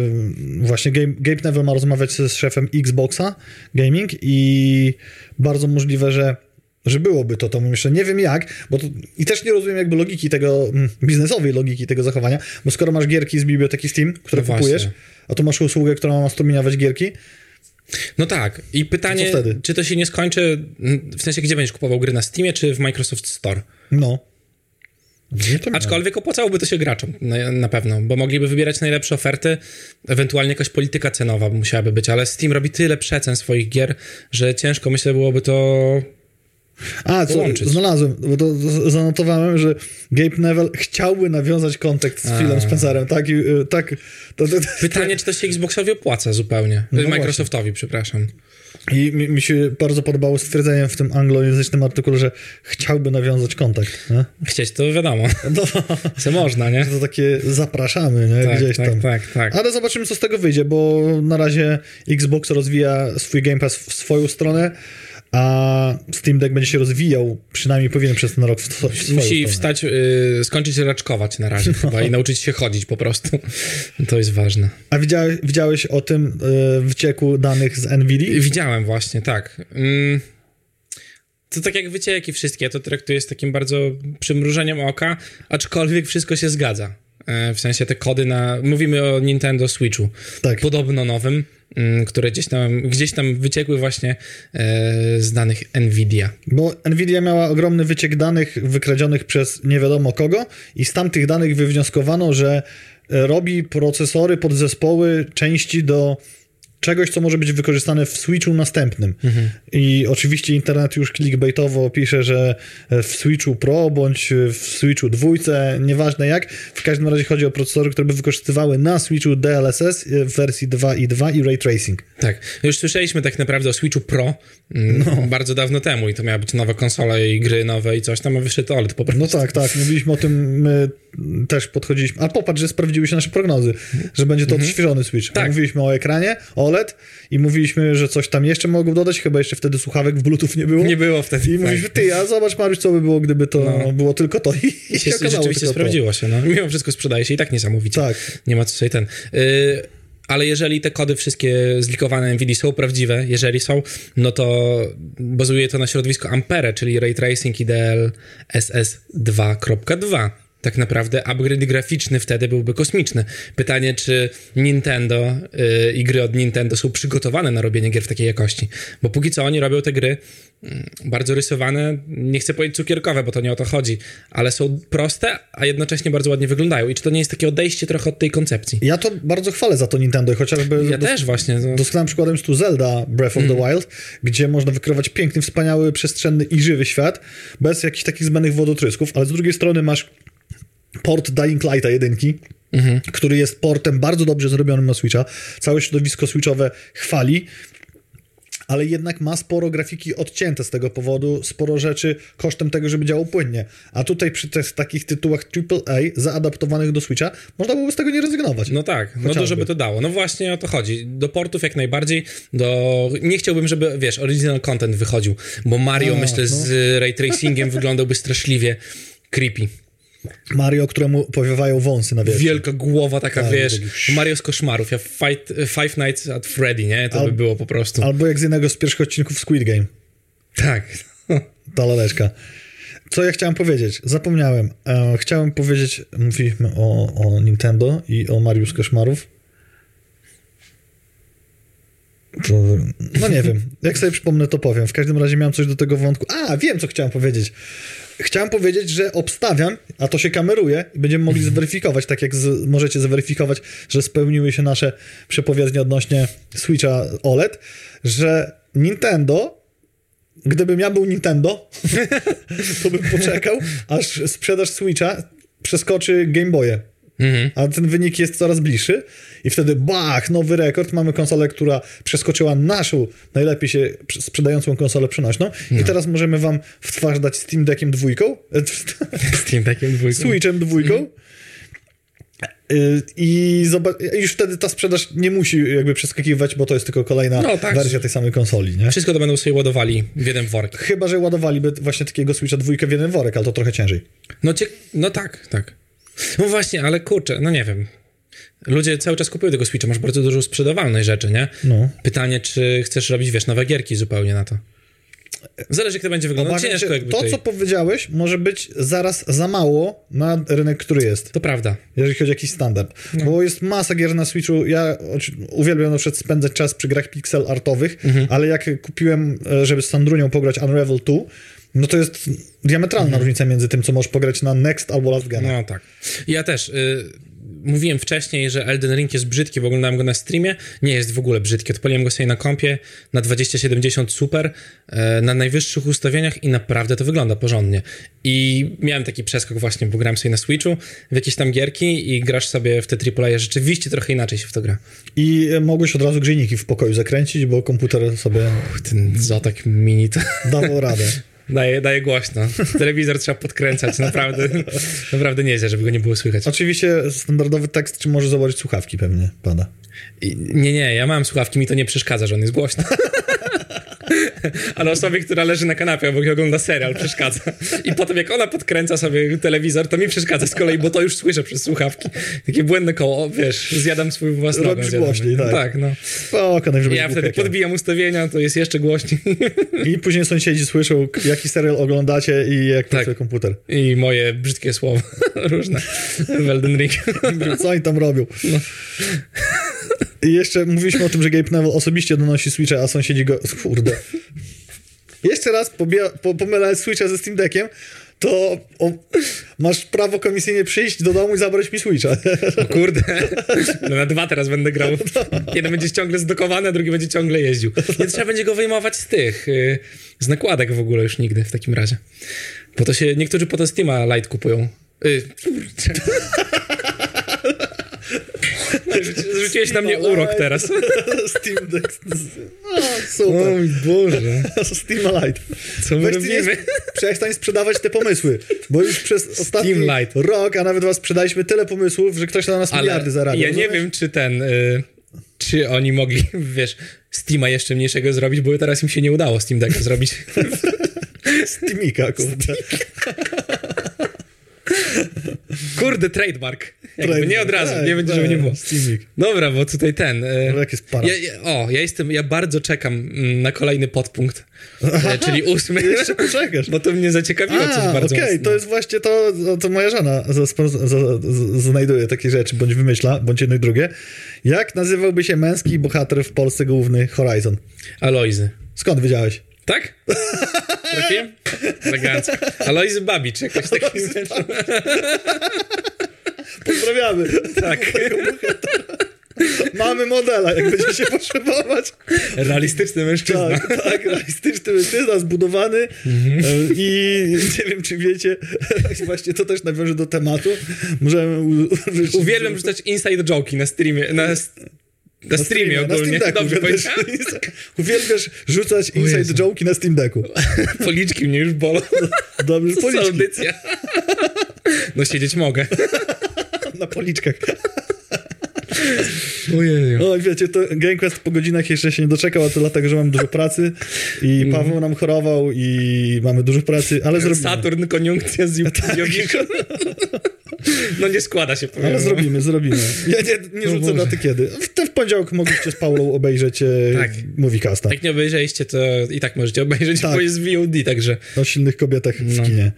właśnie Gabe, Gabe Neville ma rozmawiać z szefem Xboxa Gaming i bardzo możliwe, że że byłoby to, to myślę, nie wiem jak, bo to, i też nie rozumiem jakby logiki tego, mm, biznesowej logiki tego zachowania, bo skoro masz gierki z biblioteki Steam, które no kupujesz, a tu masz usługę, która ma strumieniować gierki, no tak. I pytanie, czy to się nie skończy, w sensie, gdzie będziesz kupował gry na Steamie, czy w Microsoft Store? No. Aczkolwiek opłacałoby to się graczom, na, na, pewno, bo mogliby wybierać najlepsze oferty, ewentualnie jakaś polityka cenowa musiałaby być, ale Steam robi tyle przecen swoich gier, że ciężko, myślę, byłoby to a, co znalazłem, bo to zanotowałem, że Gabe Neville chciałby nawiązać kontakt z Philem Spencerem, tak? I, y, tak to, to, to, Pytanie, czy to się Xboxowi opłaca zupełnie? No Microsoftowi, właśnie. przepraszam. I mi, mi, się bardzo podobało stwierdzenie w tym anglojęzycznym artykule, że chciałby nawiązać kontakt. Nie? Chcieć to wiadomo. *laughs* No, co można, nie? To takie zapraszamy, nie? Tak, Gdzieś tak, tam. Tak, tak. Ale zobaczymy, co z tego wyjdzie, bo na razie Xbox rozwija swój Game Pass w swoją stronę a Steam Deck będzie się rozwijał, przynajmniej powinien przez ten rok w, w Musi stronę. wstać, yy, skończyć raczkować na razie no. chyba i nauczyć się chodzić po prostu. To jest ważne. A widziałeś, widziałeś o tym yy, wycieku danych z NVIDIA? Widziałem właśnie, tak. Yy, to tak jak wycieki wszystkie, to traktuję z takim bardzo przymrużeniem oka, aczkolwiek wszystko się zgadza. Yy, w sensie te kody na... Mówimy o Nintendo Switchu. Tak. Podobno nowym. Mm, które gdzieś tam, gdzieś tam wyciekły właśnie e, z danych Nvidia. Bo Nvidia miała ogromny wyciek danych wykradzionych przez nie wiadomo kogo i z tamtych danych wywnioskowano, że robi procesory, podzespoły, części do czegoś, co może być wykorzystane w Switchu następnym. Mhm. I oczywiście internet już clickbaitowo pisze, że w Switchu Pro bądź w Switchu dwójce, nieważne jak, w każdym razie chodzi o procesory, które by wykorzystywały na Switchu DLSS w wersji 2.2 i Ray Tracing. Tak, już słyszeliśmy tak naprawdę o Switchu Pro mm, no. bardzo dawno temu i to miała być nowa konsola i gry nowe i coś tam, a wyszedł OLED po prostu. No tak, tak, mówiliśmy o tym, my też podchodziliśmy, ale popatrz, że sprawdziły się nasze prognozy, że będzie to mhm. odświeżony Switch. Tak. Mówiliśmy o ekranie, OLED i mówiliśmy, że coś tam jeszcze mogą dodać, chyba jeszcze wtedy słuchawek w Bluetooth nie było. Nie było wtedy. I tak. mówiliśmy, ty, a zobacz Mariusz, co by było, gdyby to no. było tylko to i, i się, się Rzeczywiście sprawdziło to. się, no. Mimo wszystko sprzedaje się i tak niesamowicie. Tak. Nie ma co tutaj ten... Yy ale jeżeli te kody wszystkie zlikowane NVIDIA są prawdziwe, jeżeli są, no to bazuje to na środowisku Ampere, czyli Ray Tracing IDL SS 2.2 tak naprawdę upgrade graficzny wtedy byłby kosmiczny. Pytanie, czy Nintendo yy, i gry od Nintendo są przygotowane na robienie gier w takiej jakości. Bo póki co oni robią te gry yy, bardzo rysowane, nie chcę powiedzieć cukierkowe, bo to nie o to chodzi, ale są proste, a jednocześnie bardzo ładnie wyglądają. I czy to nie jest takie odejście trochę od tej koncepcji? Ja to bardzo chwalę za to Nintendo, chociażby... Ja też właśnie. No. Doskonałym przykładem jest tu Zelda Breath of mm. the Wild, gdzie można wykrywać piękny, wspaniały, przestrzenny i żywy świat, bez jakichś takich zbędnych wodotrysków, ale z drugiej strony masz port Dying Lighta jedynki, mhm. który jest portem bardzo dobrze zrobionym na Switcha. Całe środowisko Switchowe chwali. ale jednak ma sporo grafiki odcięte z tego powodu, sporo rzeczy kosztem tego, żeby działał płynnie. A tutaj przy tych takich tytułach AAA zaadaptowanych do Switcha, można byłoby z tego nie rezygnować. No tak, no to Chociażby. żeby to dało. No właśnie o to chodzi. Do portów jak najbardziej, do... Nie chciałbym, żeby, wiesz, original content wychodził, bo Mario, A, myślę, z ray tracingiem wyglądałby straszliwie creepy. Mario, któremu powiewają wąsy na wierzchu. Wielka głowa taka, Tak, wiesz, taki- Mario z koszmarów, ja fight, Five Nights at Freddy, nie? To Al- by było po prostu. Albo jak z jednego z pierwszych odcinków Squid Game. Tak. *laughs* Ta laleczka. Co ja chciałem powiedzieć? Zapomniałem. E, chciałem powiedzieć, mówiliśmy o, o Nintendo i o Mariusz z Koszmarów. No nie wiem. Jak sobie przypomnę, to powiem. W każdym razie miałem coś do tego wątku. A, wiem, co chciałem powiedzieć. Chciałem powiedzieć, że obstawiam, a to się kameruje i będziemy mogli zweryfikować, tak jak z, możecie zweryfikować, że spełniły się nasze przepowiednie odnośnie Switcha OLED, że Nintendo Gdybym ja był Nintendo, *laughs* to bym poczekał, aż sprzedaż Switcha przeskoczy Game Boye. Mhm. A ten wynik jest coraz bliższy i wtedy bach, nowy rekord. Mamy konsolę, która przeskoczyła naszą najlepiej się sprzedającą konsolę przenośną i teraz możemy wam w twarz dać Steam Deckiem dwójką, Z tym takim dwójką. Switchem dwójką Y, i zobac- już wtedy ta sprzedaż nie musi jakby przeskakiwać, bo to jest tylko kolejna No tak. wersja tej samej konsoli, nie? Wszystko to będą sobie ładowali w jeden worek. Chyba, że ładowaliby właśnie takiego Switcha dwójkę w jeden worek, ale to trochę ciężej. No, cie... no tak, tak. No właśnie, ale kurczę, no nie wiem. Ludzie cały czas kupują tego Switcha, masz bardzo dużo sprzedawalnej rzeczy, nie? No. Pytanie, czy chcesz robić, wiesz, nowe gierki zupełnie na to. Zależy, jak to będzie wyglądać. Obawiam Ciężko się, jakby to, tutaj. co powiedziałeś, może być zaraz za mało na rynek, który jest, To prawda. jeżeli chodzi o jakiś standard. No. Bo jest masa gier na Switchu. Ja uwielbiam na przykład spędzać czas przy grach pixel artowych, Mhm. ale jak kupiłem, e, żeby z Sandrunią pograć Unravel 2, no to jest diametralna różnica między tym, co możesz pograć na Next albo Last Gen. Mhm. No tak. Ja też. Y, mówiłem wcześniej, że Elden Ring jest brzydki, bo oglądałem go na streamie. Nie jest w ogóle brzydki. Odpaliłem go sobie na kompie na 2070 super, e, na najwyższych ustawieniach i naprawdę to wygląda porządnie. I miałem taki przeskok właśnie, bo grałem sobie na Switchu w jakieś tam gierki i grasz sobie w te AAA. Rzeczywiście trochę inaczej się w to gra. I e, mogłeś od razu grzejniki w pokoju zakręcić, bo komputer sobie Uch, ten Zotak mini to dawał radę. *laughs* daje, daje głośno. *laughs* Telewizor trzeba podkręcać, naprawdę, naprawdę nieźle, żeby go nie było słychać. Oczywiście standardowy tekst, czy może założyć słuchawki pewnie pada. I- Nie, nie, ja mam słuchawki, mi to nie przeszkadza, że on jest głośny. *laughs* *laughs* Ale osobie, która leży na kanapie obok i ogląda serial, przeszkadza. I potem jak ona podkręca sobie telewizor, to mi przeszkadza z kolei, bo to już słyszę przez słuchawki. Takie błędne koło, o, wiesz, zjadam swój własny Robisz zjadam. głośniej, tak. Tak, no. O, konaj, żeby Ja wtedy podbijam ustawienia, to jest jeszcze głośniej. I później sąsiedzi słyszą, jaki serial oglądacie i jak pracuje komputer. I moje brzydkie słowa *laughs* różne w Elden Ring. Co oni tam robią? I jeszcze mówiliśmy o tym, że Gabe Neville osobiście donosi Switcha, a sąsiedzi go... Kurde. Jeszcze raz po, pomylę Switcha ze Steam Deckiem, to o, masz prawo komisyjnie przyjść do domu i zabrać mi Switcha. O kurde, no na dwa teraz będę grał. Jeden będzie ciągle zdokowany, a drugi będzie ciągle jeździł. Nie trzeba będzie go wyjmować z tych, y, z nakładek w ogóle już nigdy w takim razie. Bo to się, niektórzy po to Steama Light kupują. Y, *laughs* kurczę. Rzuci- Zrzuciłeś na mnie urok teraz. *laughs* Steam Deck. O, super. mój Boże. *laughs* Steam Light. Co my Weź nie, robimy? *laughs* przestań sprzedawać te pomysły, bo już przez ostatni Light. rok, a nawet was sprzedaliśmy tyle pomysłów, że ktoś na nas Ale miliardy zarabia. ja nie rozumiesz? wiem, czy ten... Y, czy oni mogli, wiesz, Steama jeszcze mniejszego zrobić, bo teraz im się nie udało Steam Decka zrobić. Steamika, kurde. Kurde, trademark. Jakby nie od razu, Tak, nie będzie, żeby tak, nie było. Steamik. Dobra, bo tutaj ten. E, jak jest para. ja, o, ja jestem, ja bardzo czekam mm, na kolejny podpunkt, e, czyli *laughs* ósmy. Jeszcze poczekasz. Bo to mnie zaciekawiło coś A, bardzo okej, mocno. to jest właśnie to, to moja żona znajduje takie rzeczy, bądź wymyśla, bądź jedno i drugie. Jak nazywałby się męski bohater w Polsce główny Horizon? Alojzy. Skąd wiedziałeś? Tak? Trafiłem? *laughs* Elegancko. Alojzy Babicz, jakoś taki. *laughs* Pozdrawiamy. tak. *laughs* Mamy modela, jak będzie się potrzebować. Realistyczny mężczyzna. Tak, tak, realistyczny mężczyzna, zbudowany e, i nie wiem, czy wiecie, *laughs* właśnie to też nawiąże do tematu. Możemy użyć... Uwielbiam rzucać inside joke'i na streamie, na, Na streamie na ogólnie. Steam Decku. Dobrze uwielbiasz, uwielbiasz rzucać inside joke'i na Steam Decku. *laughs* Policzki mnie już bolą. Dobrze, policzki. audycja. No siedzieć mogę. Na policzkach. *laughs* Ojej. No wiecie, to GameQuest po godzinach jeszcze się nie doczekał, a to dlatego, że mam dużo pracy i Paweł nam chorował i mamy dużo pracy, ale zrobimy. Saturn, koniunkcja z *laughs* Jowiszą. No nie składa się, powiem. Ale zrobimy, zrobimy. Ja nie, nie O rzucę daty kiedy. W w poniedziałek mogliście z Paulą obejrzeć e, Tak. Moviecasta Jak nie obejrzeliście, to i tak możecie obejrzeć, Tak. bo jest VOD, także... o silnych kobietach w No. kinie.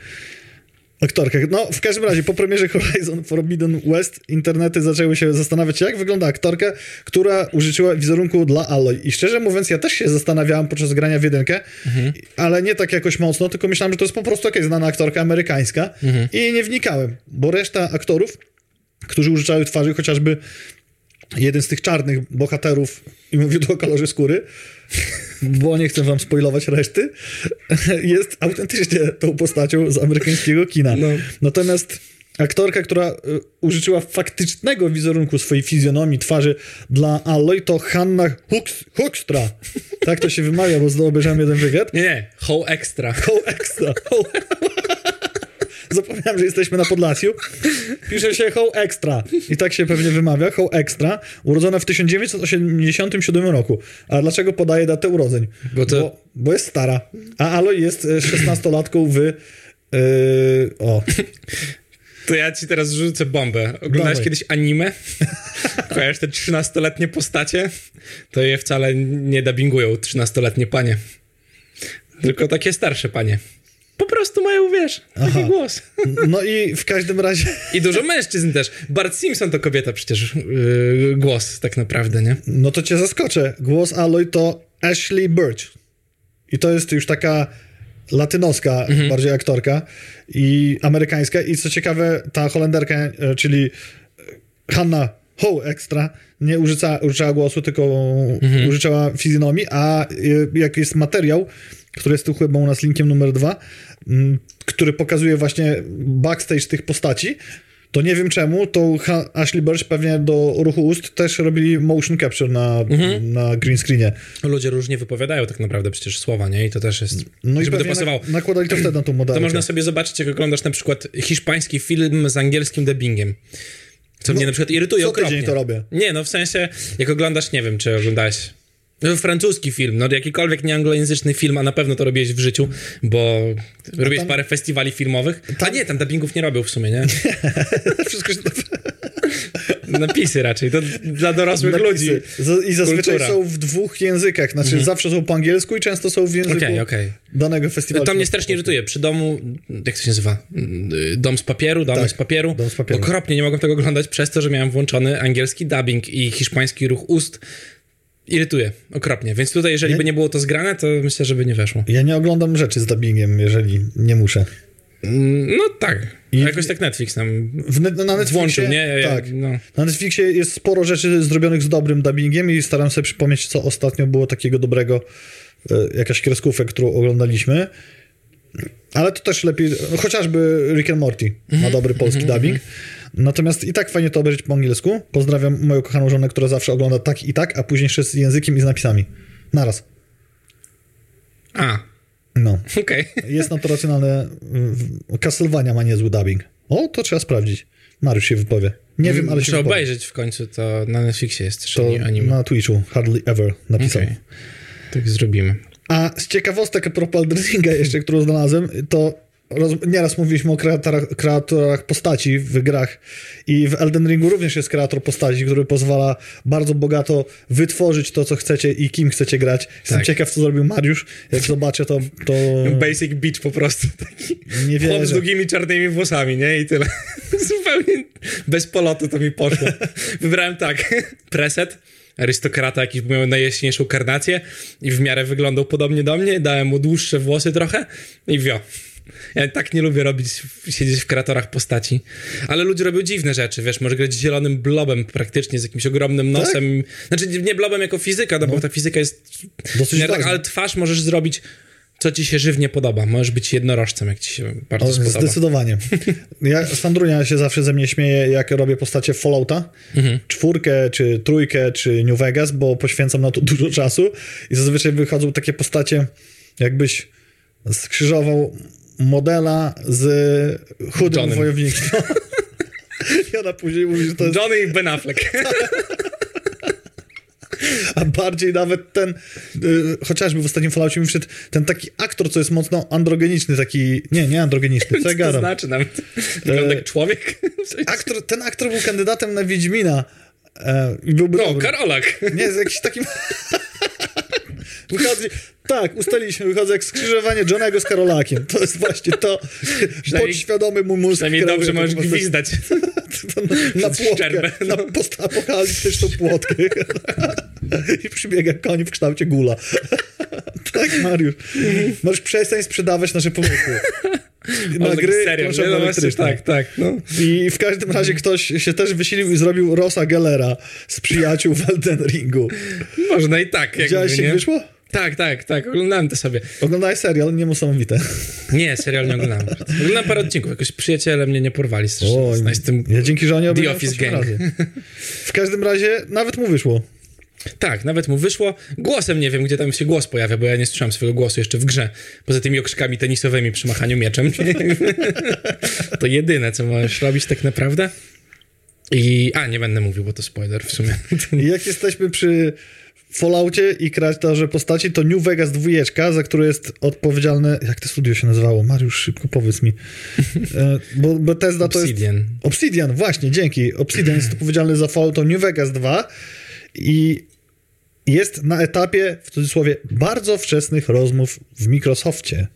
Aktorkach. No, w każdym razie, po premierze Horizon Forbidden West internety zaczęły się zastanawiać, jak wygląda aktorka, która użyczyła wizerunku dla Aloy. I szczerze mówiąc, ja też się zastanawiałem podczas grania w jedynkę, ale nie tak jakoś mocno, tylko myślałem, że to jest po prostu jakaś znana aktorka amerykańska i nie wnikałem, bo reszta aktorów, którzy użyczały twarzy, chociażby jeden z tych czarnych bohaterów, i mówię tu o kolorze skóry, bo nie chcę wam spoilować reszty, jest autentycznie tą postacią z amerykańskiego kina. No. Natomiast aktorka, która y, użyczyła faktycznego wizerunku swojej fizjonomii, twarzy dla Alloy, to Hanna Hooks, Hookstra. Tak to się wymawia, bo obejrzałem jeden wywiad. Nie, nie, How Extra. Ho Extra. *laughs* Ho... *laughs* Zapomniałem, że jesteśmy na Podlasiu. Pisze się Ho Extra. I tak się pewnie wymawia. Ho Extra. Urodzona w 1987 roku. A dlaczego podaje datę urodzeń? Bo to- Bo, bo jest stara. A Aloy jest e, 16-latką w... Yy, o, To ja ci teraz rzucę bombę. Oglądałeś Dawaj. kiedyś anime? Kojarzysz te 13-letnie postacie? To je wcale nie dubbingują 13-letnie panie. Tylko takie starsze panie. Po prostu mają, wiesz, taki Aha. głos. *laughs* no i w każdym razie... I dużo mężczyzn też. Bart Simpson to kobieta przecież. Yy, głos tak naprawdę, nie? No to cię zaskoczę. Głos Aloy to Ashley Birch. I to jest już taka latynoska bardziej aktorka i amerykańska. I co ciekawe, ta Holenderka, e, czyli Hanna Ho Extra, nie użyca, użyczała głosu, tylko użyczała fizjonomii, a jak jest materiał, który jest tu chyba u nas linkiem numer dwa, m, który pokazuje właśnie backstage tych postaci, to nie wiem czemu, to Ashley Birch pewnie do ruchu ust też robili motion capture na, na green screenie. Ludzie różnie wypowiadają tak naprawdę przecież słowa, nie? I to też jest, No i żeby pewnie dopasowało. na, nakładali to wtedy na tą modelkę. To można sobie zobaczyć, jak oglądasz na przykład hiszpański film z angielskim dubbingiem. Co mnie na przykład irytuje co okropnie. to robię. Nie, no w sensie, jak oglądasz, nie wiem, czy oglądałeś no, francuski film, no jakikolwiek nieanglojęzyczny film, a na pewno to robiłeś w życiu, bo robiłeś tam- parę festiwali filmowych. A nie, tam dubbingów nie robił w sumie, nie? *laughs* Wszystko się *laughs* Napisy raczej, to dla dorosłych ludzi. Z- I zazwyczaj Kultura. są w dwóch językach. Znaczy zawsze są po angielsku i często są w języku Okej, okej. danego festiwalu. To mnie strasznie irytuje. Przy domu, jak to się nazywa? Dom z papieru, dom Tak, z papieru. Dom z papieru. Okropnie nie mogłem tego oglądać przez to, że miałem włączony angielski dubbing i hiszpański ruch ust. Irytuje, okropnie. Więc tutaj, jeżeli Nie- by nie było to zgrane, to myślę, że by nie weszło. Ja nie oglądam rzeczy z dubbingiem, jeżeli nie muszę. Mm, No tak. I- Jakoś tak Netflix nam W, ne- na Netflixie, włączył, nie? Tak. No. Na Netflixie jest sporo rzeczy zrobionych z dobrym dubbingiem i staram sobie przypomnieć, co ostatnio było takiego dobrego, e, jakaś kreskówkę, którą oglądaliśmy. Ale to też lepiej, no, chociażby Rick and Morty ma dobry polski dubbing. Natomiast i tak fajnie to obejrzeć po angielsku. Pozdrawiam moją kochaną żonę, która zawsze ogląda tak i tak, a później jeszcze z językiem i z napisami. Naraz. A, No. okej. Jest na to racjonalne. Castlevania ma niezły dubbing. O, to trzeba sprawdzić. Mariusz się wypowie. Nie wiem, ale się Muszę wypowie. obejrzeć w końcu, to na Netflixie jest też To ani- anime. na Twitchu Hardly Ever napisał. Okej. Tak zrobimy. A z ciekawostek a propos Elden Ringa jeszcze, którą znalazłem, to roz, nieraz mówiliśmy o kreatorach, kreatorach postaci w grach i w Elden Ringu również jest kreator postaci, który pozwala bardzo bogato wytworzyć to, co chcecie i kim chcecie grać. Jestem Tak. ciekaw, co zrobił Mariusz. Jak zobaczę, to, to *laughs* Basic Beach po prostu taki nie chłop z długimi czarnymi włosami, nie? I tyle. *laughs* Zupełnie bez polotu to mi poszło. Wybrałem tak, *laughs* preset, arystokrata jakiś, bo miał najjaśniejszą karnację i w miarę wyglądał podobnie do mnie, dałem mu dłuższe włosy trochę i wio. Ja tak nie lubię robić, siedzieć w kreatorach postaci. Ale ludzie robią dziwne rzeczy, wiesz, może grać zielonym blobem praktycznie, z jakimś ogromnym nosem. Znaczy nie blobem jako fizyka, no, bo ta fizyka jest Dosyć tak, ale twarz możesz zrobić co ci się żywnie podoba. Możesz być jednorożcem, jak ci się bardzo O, spodoba. Zdecydowanie. *laughs* Ja, Sandrunia się zawsze ze mnie śmieje, jak robię postacie Fallouta, Mhm. czwórkę, czy trójkę, czy New Vegas, bo poświęcam na to *laughs* dużo czasu i zazwyczaj wychodzą takie postacie, jakbyś skrzyżował modela z chudym wojownikiem. *laughs* I ona później mówi, że to jest... Johnny i Ben Affleck. A bardziej nawet ten, y, chociażby w ostatnim Falloutie mi wszedł ten taki aktor, co jest mocno androgeniczny, taki, nie, nie androgeniczny, co ja to znaczy nawet? Wygląda jak człowiek? Aktor, ten aktor był kandydatem na Wiedźmina e, i byłby No, dobry. Karolak. Nie, z jakimś takim... *laughs* Wychodzi, tak, ustaliliśmy, wychodzę jak skrzyżowanie Johnego z Karolakiem. To jest właśnie to, *laughs* podświadomy mu mózg. Przynajmniej dobrze możesz gwizdać. *laughs* na Przez płotkę, na no. postapokaliptyczną płotkę. *laughs* I przybiega koń w kształcie gula. tak, Mariusz. Możesz przestań sprzedawać nasze pomysły. Na gry serio, nie? no właśnie, elektryczne. tak, tak, no. I w każdym razie ktoś się też wysilił i zrobił Rosa Gellera z przyjaciół w Elden Ringu. Można i tak, Widziałeś, jak wyszło? Tak, tak, tak, oglądałem to sobie. Oglądałeś serial, niesamowite. Nie, serial nie oglądałem. Oglądałem parę odcinków, jakoś przyjaciele mnie nie porwali strasznie. Oj, ja dzięki żonie The obejrzałem Office Gang. razy. W każdym razie nawet mu wyszło. Tak, nawet mu wyszło. Głosem nie wiem, gdzie tam się głos pojawia, bo ja nie słyszałem swojego głosu jeszcze w grze. Poza tymi okrzykami tenisowymi przy machaniu mieczem. *laughs* to jedyne, co możesz robić tak naprawdę. I... A, nie będę mówił, bo to spoiler w sumie. *laughs* Jak jesteśmy przy Falloutie i kreatorze postaci, to New Vegas dwójeczka, za które jest odpowiedzialny... Jak to studio się nazywało? Mariusz, szybko powiedz mi. E, Bo Bethesda to jest... Obsidian. Obsidian, właśnie, dzięki. Obsidian jest odpowiedzialny za Fallout New Vegas 2 i jest na etapie, w cudzysłowie, bardzo wczesnych rozmów w Microsoftie.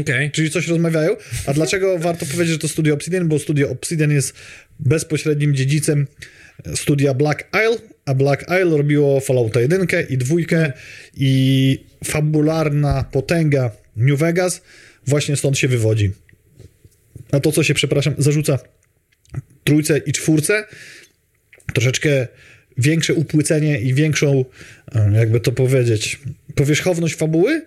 Okej. Czyli coś rozmawiają. A dlaczego *laughs* warto powiedzieć, że to studio Obsidian? Bo studio Obsidian jest bezpośrednim dziedzicem studia Black Isle, a Black Isle robiło Fallouta 1 i 2 i fabularna potęga New Vegas właśnie stąd się wywodzi. A to, co się, przepraszam, zarzuca trójce i czwórce, troszeczkę większe upłycenie i większą, e, jakby to powiedzieć, powierzchowność fabuły,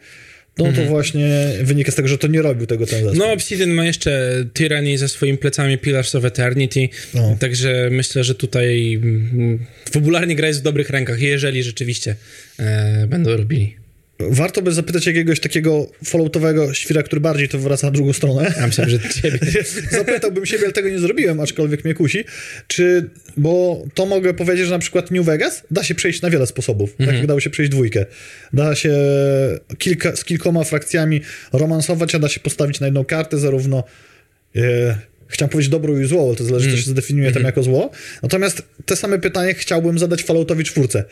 no to właśnie wynika z tego, że to nie robił tego ten zespół. No, Obsidian ma jeszcze Tyranny za swoimi plecami Pillars of Eternity, No. także myślę, że tutaj mm, fabularnie gra jest w dobrych rękach, jeżeli rzeczywiście e, będą robili. Warto by zapytać jakiegoś takiego falloutowego świra, który bardziej to wraca na drugą stronę. Ja myślę, że ciebie. *laughs* Zapytałbym siebie, ale tego nie zrobiłem, aczkolwiek mnie kusi. Czy, bo to mogę powiedzieć, że na przykład New Vegas da się przejść na wiele sposobów. Tak jak dało się przejść dwójkę. Da się kilka, z kilkoma frakcjami romansować, a da się postawić na jedną kartę zarówno e, chciałem powiedzieć dobro i zło, ale to zależy, co się zdefiniuje tam jako zło. Natomiast te same pytanie chciałbym zadać Falloutowi czwórce,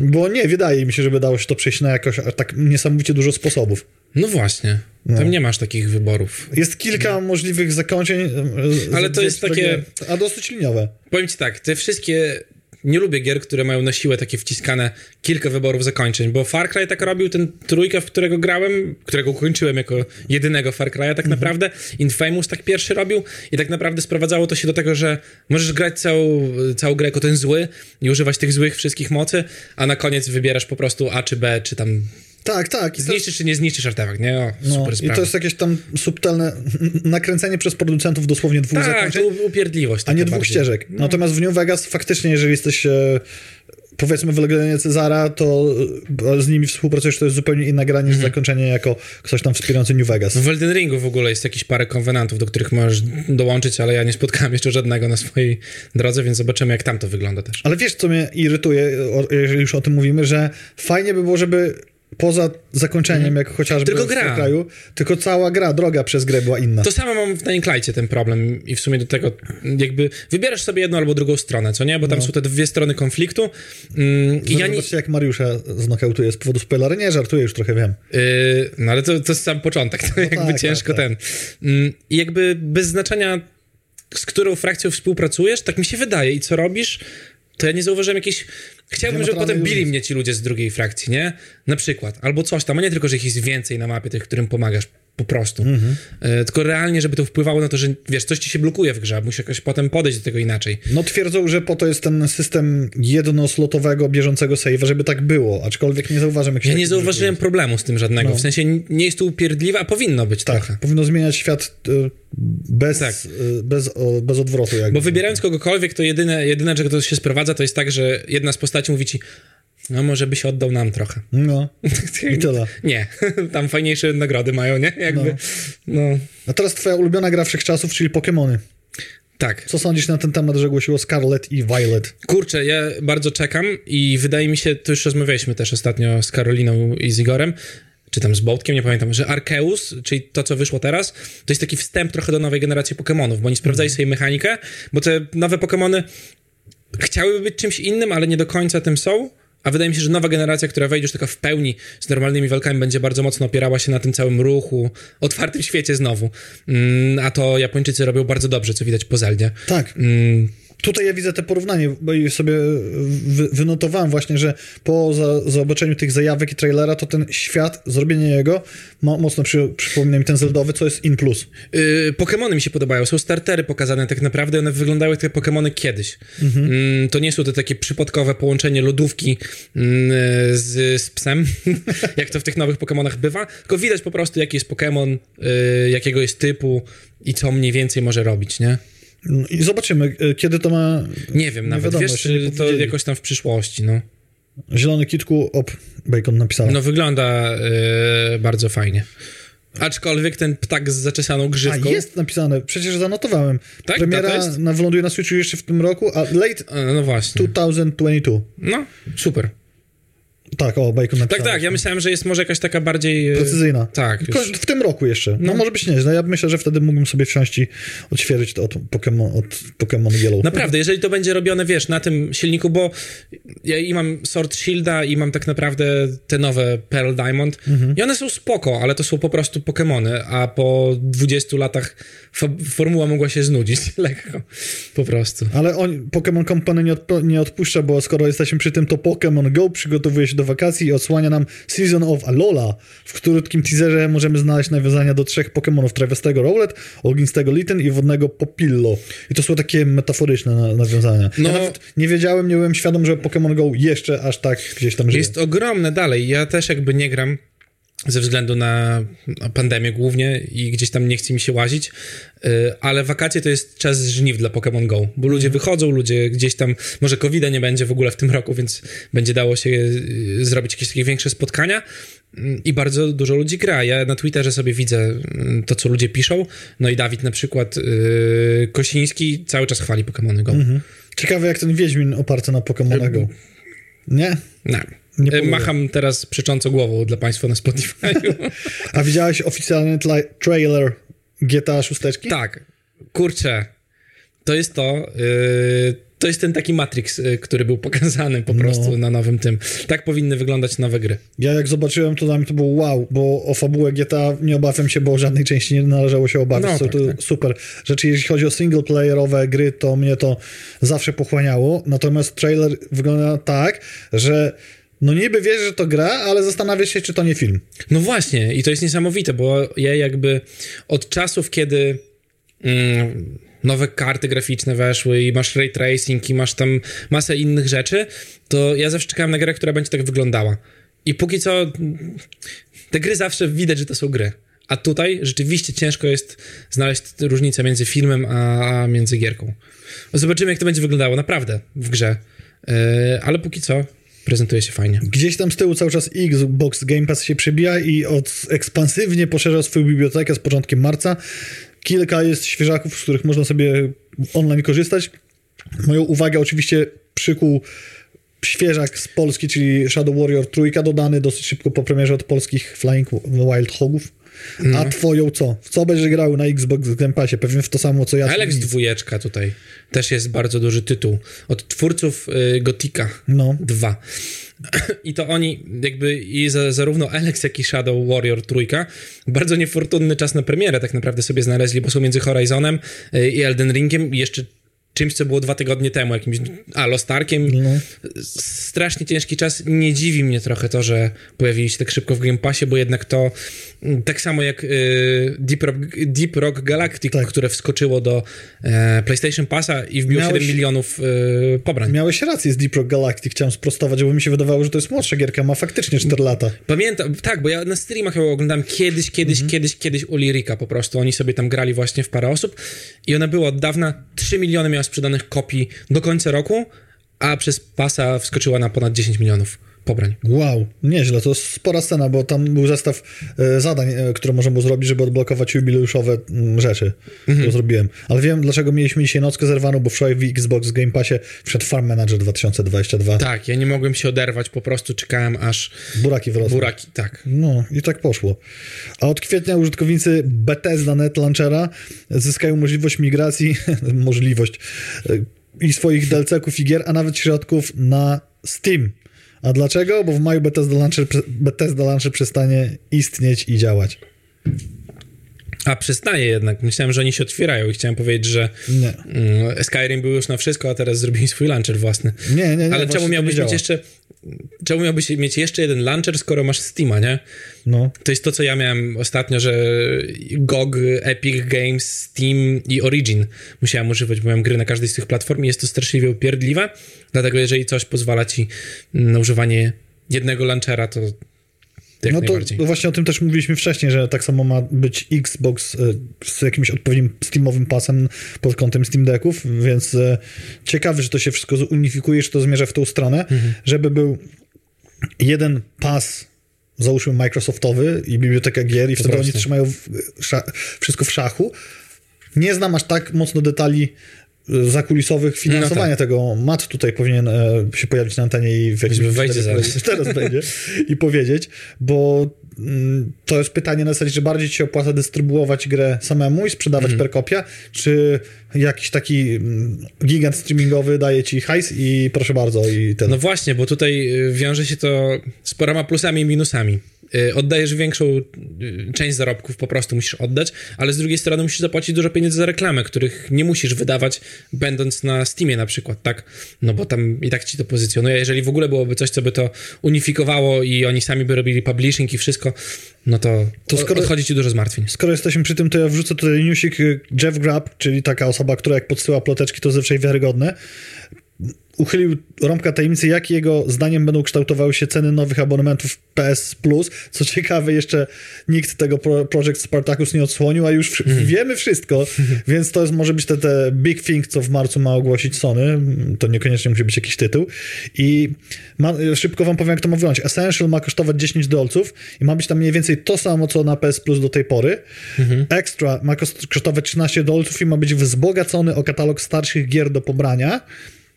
bo nie wydaje mi się, żeby dało się to przejść na jakoś tak niesamowicie dużo sposobów. No właśnie, tam nie masz takich wyborów. Jest kilka możliwych zakończeń. e, Ale to jest takie- A dosyć liniowe. Powiem ci tak, te wszystkie... Nie lubię gier, które mają na siłę takie wciskane kilka wyborów zakończeń, bo Far Cry tak robił, ten trójka, w którego grałem, którego ukończyłem jako jedynego Far Cry'a tak naprawdę, Infamous tak pierwszy robił i tak naprawdę sprowadzało to się do tego, że możesz grać całą, całą grę jako ten zły i używać tych złych wszystkich mocy, a na koniec wybierasz po prostu A czy B, czy tam Tak, tak. I to, zniszczysz czy nie zniszczysz artefakt, nie? O, no, super I sprawa. to jest jakieś tam subtelne nakręcenie przez producentów dosłownie dwóch tak, zakończeń, to upierdliwość. a nie dwóch bardziej. ścieżek. Natomiast w New Vegas faktycznie, jeżeli jesteś e, powiedzmy w Legionie Cezara, to e, z nimi współpracujesz, to jest zupełnie inna gra niż Mhm. zakończenie jako ktoś tam wspierający New Vegas. W Elden Ringu w ogóle jest jakieś parę konwenantów, do których możesz dołączyć, ale ja nie spotkałem jeszcze żadnego na swojej drodze, więc zobaczymy, jak tam to wygląda też. Ale wiesz, co mnie irytuje, jeżeli już o tym mówimy, że fajnie by było, żeby poza zakończeniem, jak chociażby Tylko w gra. kraju, tylko cała gra, droga przez grę była inna. To samo mam w Dying ten problem i w sumie do tego jakby wybierasz sobie jedną albo drugą stronę, co nie? Bo tam są te dwie strony konfliktu mm, i ja nie... Jak Mariusza znokautuje z powodu spoilera. Nie, żartuję, już trochę wiem. Yy, no ale to, to jest sam początek, to jakby tak, ciężko tak, ten. Mm, I jakby bez znaczenia, z którą frakcją współpracujesz, tak mi się wydaje i co robisz, to ja nie zauważyłem jakiejś... Chciałbym, żeby potem bili mnie ci ludzie z drugiej frakcji, nie? Na przykład. Albo coś tam, a nie tylko, że ich jest więcej na mapie, tych, którym pomagasz. Po prostu. E, tylko realnie, żeby to wpływało na to, że wiesz, coś ci się blokuje w grze, musisz jakoś potem podejść do tego inaczej. No twierdzą, że po to jest ten system jednoslotowego, bieżącego save'a, żeby tak było, aczkolwiek nie zauważam jakichś Ja nie zauważyłem rzeczy. problemu z tym żadnego, No. w sensie nie jest to upierdliwe, a powinno być Tak, trochę. powinno zmieniać świat y, bez, Tak. y, bez, bez odwrotu. Jakby. Bo wybierając kogokolwiek, to jedyne, jedyne, czego to się sprowadza, to jest tak, że jedna z postaci mówi ci, no może byś oddał nam trochę. No, *laughs* i tyle. Nie, *laughs* tam fajniejsze nagrody mają, nie? Jakby, no. A teraz twoja ulubiona gra wszechczasów, czyli Pokémony. tak. Co sądzisz na ten temat, że głosiło Scarlet i Violet? Kurczę, ja bardzo czekam i wydaje mi się, to już rozmawialiśmy też ostatnio z Karoliną i z Igorem, czy tam z Bołtkiem, nie pamiętam, że Arceus, czyli to, co wyszło teraz, to jest taki wstęp trochę do nowej generacji Pokémonów, bo oni sprawdzali sobie mechanikę, bo te nowe Pokémony chciałyby być czymś innym, ale nie do końca tym są. A wydaje mi się, że nowa generacja, która wejdzie już taka w pełni z normalnymi walkami, będzie bardzo mocno opierała się na tym całym ruchu, otwartym świecie znowu. Mm, a to Japończycy robią bardzo dobrze, co widać po Zeldzie. Tak. Mm, Tutaj ja widzę te porównanie, bo i sobie wy, wynotowałem właśnie, że po za, zobaczeniu tych zajawek i trailera, to ten świat, zrobienie jego mo, mocno przy, przypomina mi ten Zeldowy, co jest in plus. Yy, Pokemony mi się podobają. Są startery pokazane tak naprawdę. One wyglądały jak te Pokemony kiedyś. Mm, to nie są to takie przypadkowe połączenie lodówki mm, z, z psem, *laughs* jak to w tych nowych Pokemonach bywa. Tylko widać po prostu, jaki jest Pokemon, yy, jakiego jest typu i co mniej więcej może robić, nie? No I zobaczymy, y, kiedy to ma... Nie wiem nawet. wiadomo, Wiesz, nie to jakoś tam w przyszłości, no. Zielony kitku, op, Bacon napisała. No wygląda yy, bardzo fajnie. Aczkolwiek ten ptak z zaczesaną A grzywką... jest napisane, przecież zanotowałem. Tak? Premiera Data jest? na, wyląduje na Switchu jeszcze w tym roku, a late A, No właśnie. 2022. No, super. Tak, o, Bacon Tak, napisała. tak, ja myślałem, że jest może jakaś taka bardziej... e, Precyzyjna. Tak, już. W tym roku jeszcze. No, może być nieźle. Ja myślę, że wtedy mógłbym sobie wsiąść i odświeżyć to od Pokémon, od Pokémon Yellow. Naprawdę, jeżeli to będzie robione, wiesz, na tym silniku, bo ja i mam Sword Shielda i mam tak naprawdę te nowe Pearl Diamond i one są spoko, ale to są po prostu Pokémony, a po 20 latach formuła mogła się znudzić *laughs* lekko, po prostu. Ale on, Pokémon Company nie, odp- nie odpuszcza, bo skoro jesteśmy przy tym, to Pokémon Go przygotowuje się do wakacji i odsłania nam Season of Alola. W krótkim teaserze możemy znaleźć nawiązania do trzech Pokémonów, trawiastego Rowlet, ognistego Litten i wodnego Popillo. I to są takie metaforyczne na, nawiązania. No- Ja nie wiedziałem, nie byłem świadom, że Pokémon Go jeszcze aż tak gdzieś tam żyje. Jest ogromne dalej. Ja też jakby nie gram ze względu na pandemię głównie i gdzieś tam nie chce mi się łazić, yy, ale wakacje to jest czas żniw dla Pokémon Go, bo ludzie wychodzą, ludzie gdzieś tam, może covid nie będzie w ogóle w tym roku, więc będzie dało się yy, zrobić jakieś takie większe spotkania yy, i bardzo dużo ludzi gra. Ja na Twitterze sobie widzę yy, to, co ludzie piszą, no i Dawid na przykład yy, Kosiński cały czas chwali Pokémony Go. Ciekawe, jak ten Wiedźmin oparty na Pokémonach Go. Nie? No. Nie powiem. Macham teraz przecząco głową dla Państwa na Spotify. *laughs* A widziałeś oficjalny trailer GTA 6? Tak, kurczę, to jest to. Yy, to jest ten taki Matrix, yy, który był pokazany po prostu No. na nowym tym. Tak powinny wyglądać nowe gry. Ja jak zobaczyłem, to dla mnie to było wow, bo o fabułę GTA nie obawiam się, bo żadnej części nie należało się obawiać. No, tak, to tak. super rzeczy. Jeśli chodzi o singleplayerowe gry, to mnie to zawsze pochłaniało. Natomiast trailer wygląda tak, że no niby wiesz, że to gra, ale zastanawiasz się, czy to nie film. No właśnie, i to jest niesamowite, bo ja jakby od czasów, kiedy mm, nowe karty graficzne weszły i masz ray tracing i masz tam masę innych rzeczy, to ja zawsze czekałem na grę, która będzie tak wyglądała. I póki co mm, te gry zawsze widać, że to są gry. A tutaj rzeczywiście ciężko jest znaleźć różnicę między filmem a, między gierką. No Zobaczymy, jak to będzie wyglądało naprawdę w grze. Yy, ale póki co prezentuje się fajnie. Gdzieś tam z tyłu cały czas Xbox Game Pass się przebija i od, ekspansywnie poszerza swoją bibliotekę z początkiem marca. Kilka jest świeżaków, z których można sobie online korzystać. Moją uwagę oczywiście przykuł świeżak z Polski, czyli Shadow Warrior trójka dodany dosyć szybko po premierze od polskich Flying Wild Hogów. A twoją co? W co będziesz grał na Xbox Game Passie? Pewnie w to samo, co ja. Alex dwójeczka tutaj też jest bardzo duży tytuł. Od twórców y, Gotika No. 2. I to oni, jakby i za, zarówno Alex, jak i Shadow Warrior trójka, bardzo niefortunny czas na premierę tak naprawdę sobie znaleźli, bo są między Horizonem y, i Elden Ringiem i jeszcze czymś, co było dwa tygodnie temu, jakimś, a Lost Arkiem. No. Strasznie ciężki czas. Nie dziwi mnie trochę to, że pojawili się tak szybko w Game Passie, bo jednak to mm, tak samo jak y, Deep, Rock, Deep Rock Galactic, tak. które wskoczyło do e, PlayStation Passa i wbiło Miałeś... 7 milionów y, pobrań. Miałeś rację z Deep Rock Galactic, chciałem sprostować, bo mi się wydawało, że to jest młodsza gierka, ma faktycznie 4 lata. Pamiętam, tak, bo ja na streamach ją oglądałem kiedyś, kiedyś, mhm. kiedyś, kiedyś u Lirika po prostu. Oni sobie tam grali właśnie w parę osób i ona była od dawna 3 miliony miała sprzedanych kopii do końca roku, a przez pasa wskoczyła na ponad 10 milionów pobrań. Wow, nieźle, to spora scena, bo tam był zestaw e, zadań, e, które można było zrobić, żeby odblokować jubileuszowe mm, rzeczy, mhm. które zrobiłem. Ale wiem, dlaczego mieliśmy dzisiaj nockę zerwaną, bo wczoraj w Xbox Game Passie wszedł Farm Manager 2022. Tak, ja nie mogłem się oderwać, po prostu czekałem aż... Buraki wyrosły. Buraki, tak. No i tak poszło. A od kwietnia użytkownicy Bethesda.net Launchera zyskają możliwość migracji, *laughs* możliwość e, i swoich *laughs* DLC-ków i gier, a nawet środków na Steam. A dlaczego? Bo w maju Bethesda Launcher, Bethesda Launcher przestanie istnieć i działać. A przestaje jednak. Myślałem, że oni się otwierają i chciałem powiedzieć, że nie. Mm, Skyrim był już na wszystko, a teraz zrobili swój launcher własny. Nie, nie, nie. Ale czemu miałbyś mieć jeszcze czemu miałbyś mieć jeszcze jeden launcher, skoro masz Steama, nie? No. To jest to, co ja miałem ostatnio, że GOG, Epic Games, Steam i Origin musiałem używać, bo miałem gry na każdej z tych platform i jest to straszliwie upierdliwe, dlatego jeżeli coś pozwala ci na używanie jednego launchera, to jak no to właśnie o tym też mówiliśmy wcześniej, że tak samo ma być Xbox e, z jakimś odpowiednim Steamowym pasem pod kątem Steam Decków, więc e, ciekawy, że to się wszystko unifikuje, że to zmierza w tą stronę, mhm. żeby był jeden pas załóżmy Microsoftowy i biblioteka gier i wtedy oni trzymają wszystko w szachu. Nie znam aż tak mocno detali zakulisowych finansowania no tak. tego. Mat tutaj powinien e, się pojawić na antenie i w jakimś wejdzie zaraz. *laughs* teraz będzie i powiedzieć, bo mm, to jest pytanie na zasadzie, czy bardziej ci się opłaca dystrybuować grę samemu i sprzedawać mm. per kopia, czy jakiś taki mm, gigant streamingowy daje ci hajs i proszę bardzo i ten. No właśnie, bo tutaj y, wiąże się to z paroma plusami i minusami. Y, oddajesz większą y, część zarobków, po prostu musisz oddać, ale z drugiej strony musisz zapłacić dużo pieniędzy za reklamę, których nie musisz wydawać, będąc na Steamie na przykład, tak? No bo tam i tak ci to pozycjonuje. Jeżeli w ogóle byłoby coś, co by to unifikowało i oni sami by robili publishing i wszystko, no to, to skoro, odchodzi ci dużo zmartwień. Skoro jesteśmy przy tym, to ja wrzucę tutaj newsik Jeff Grubb, czyli taka osoba, która jak podsyła ploteczki, to zazwyczaj wiarygodne uchylił rąbka tajemnicy, jak jego zdaniem będą kształtowały się ceny nowych abonementów PS Plus. Co ciekawe, jeszcze nikt tego pro Project Spartacus nie odsłonił, a już mm. wiemy wszystko, *laughs* więc to jest, może być te, te big thing, co w marcu ma ogłosić Sony. To niekoniecznie musi być jakiś tytuł. I ma, szybko wam powiem, jak to ma wyglądać. Essential ma kosztować 10 dolców i ma być tam mniej więcej to samo, co na PS Plus do tej pory. Mm -hmm. Extra ma kosztować 13 dolców i ma być wzbogacony o katalog starszych gier do pobrania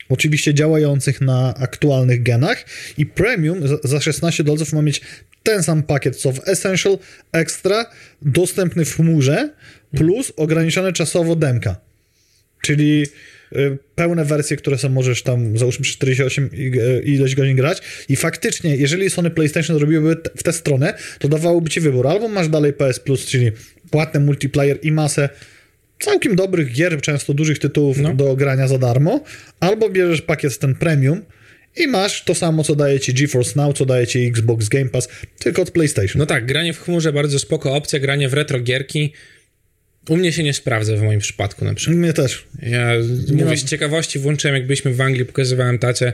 oczywiście działających na aktualnych genach i Premium za 16 dolców ma mieć ten sam pakiet co w Essential, Extra, dostępny w chmurze, plus ograniczone czasowo demka. Czyli y, pełne wersje, które są możesz tam załóżmy 48 y, ileś godzin grać i faktycznie, jeżeli Sony PlayStation zrobiłyby w tę stronę, to dawałoby ci wybór, albo masz dalej PS Plus, czyli płatny multiplayer i masę całkiem dobrych gier, często dużych tytułów no. do grania za darmo, albo bierzesz pakiet ten premium i masz to samo, co daje ci GeForce Now, co daje ci Xbox Game Pass, tylko od PlayStation. No tak, granie w chmurze bardzo spoko opcja, granie w retro gierki u mnie się nie sprawdza w moim przypadku na przykład. Mnie też. Ja nie mówię, z ciekawości włączyłem, jak byliśmy w Anglii, pokazywałem tacie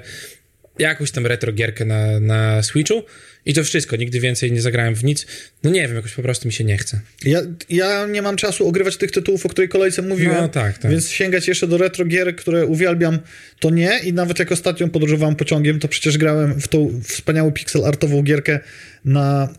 jakąś tam retro gierkę na, na Switchu i to wszystko, nigdy więcej nie zagrałem w nic. No nie wiem, jakoś po prostu mi się nie chce. Ja, ja nie mam czasu ogrywać tych tytułów, o której kolejce mówiłem. No tak, tak. Więc sięgać jeszcze do retro gier, które uwielbiam, to nie. I nawet jak ostatnio podróżowałem pociągiem, to przecież grałem w tą wspaniałą pixel artową gierkę na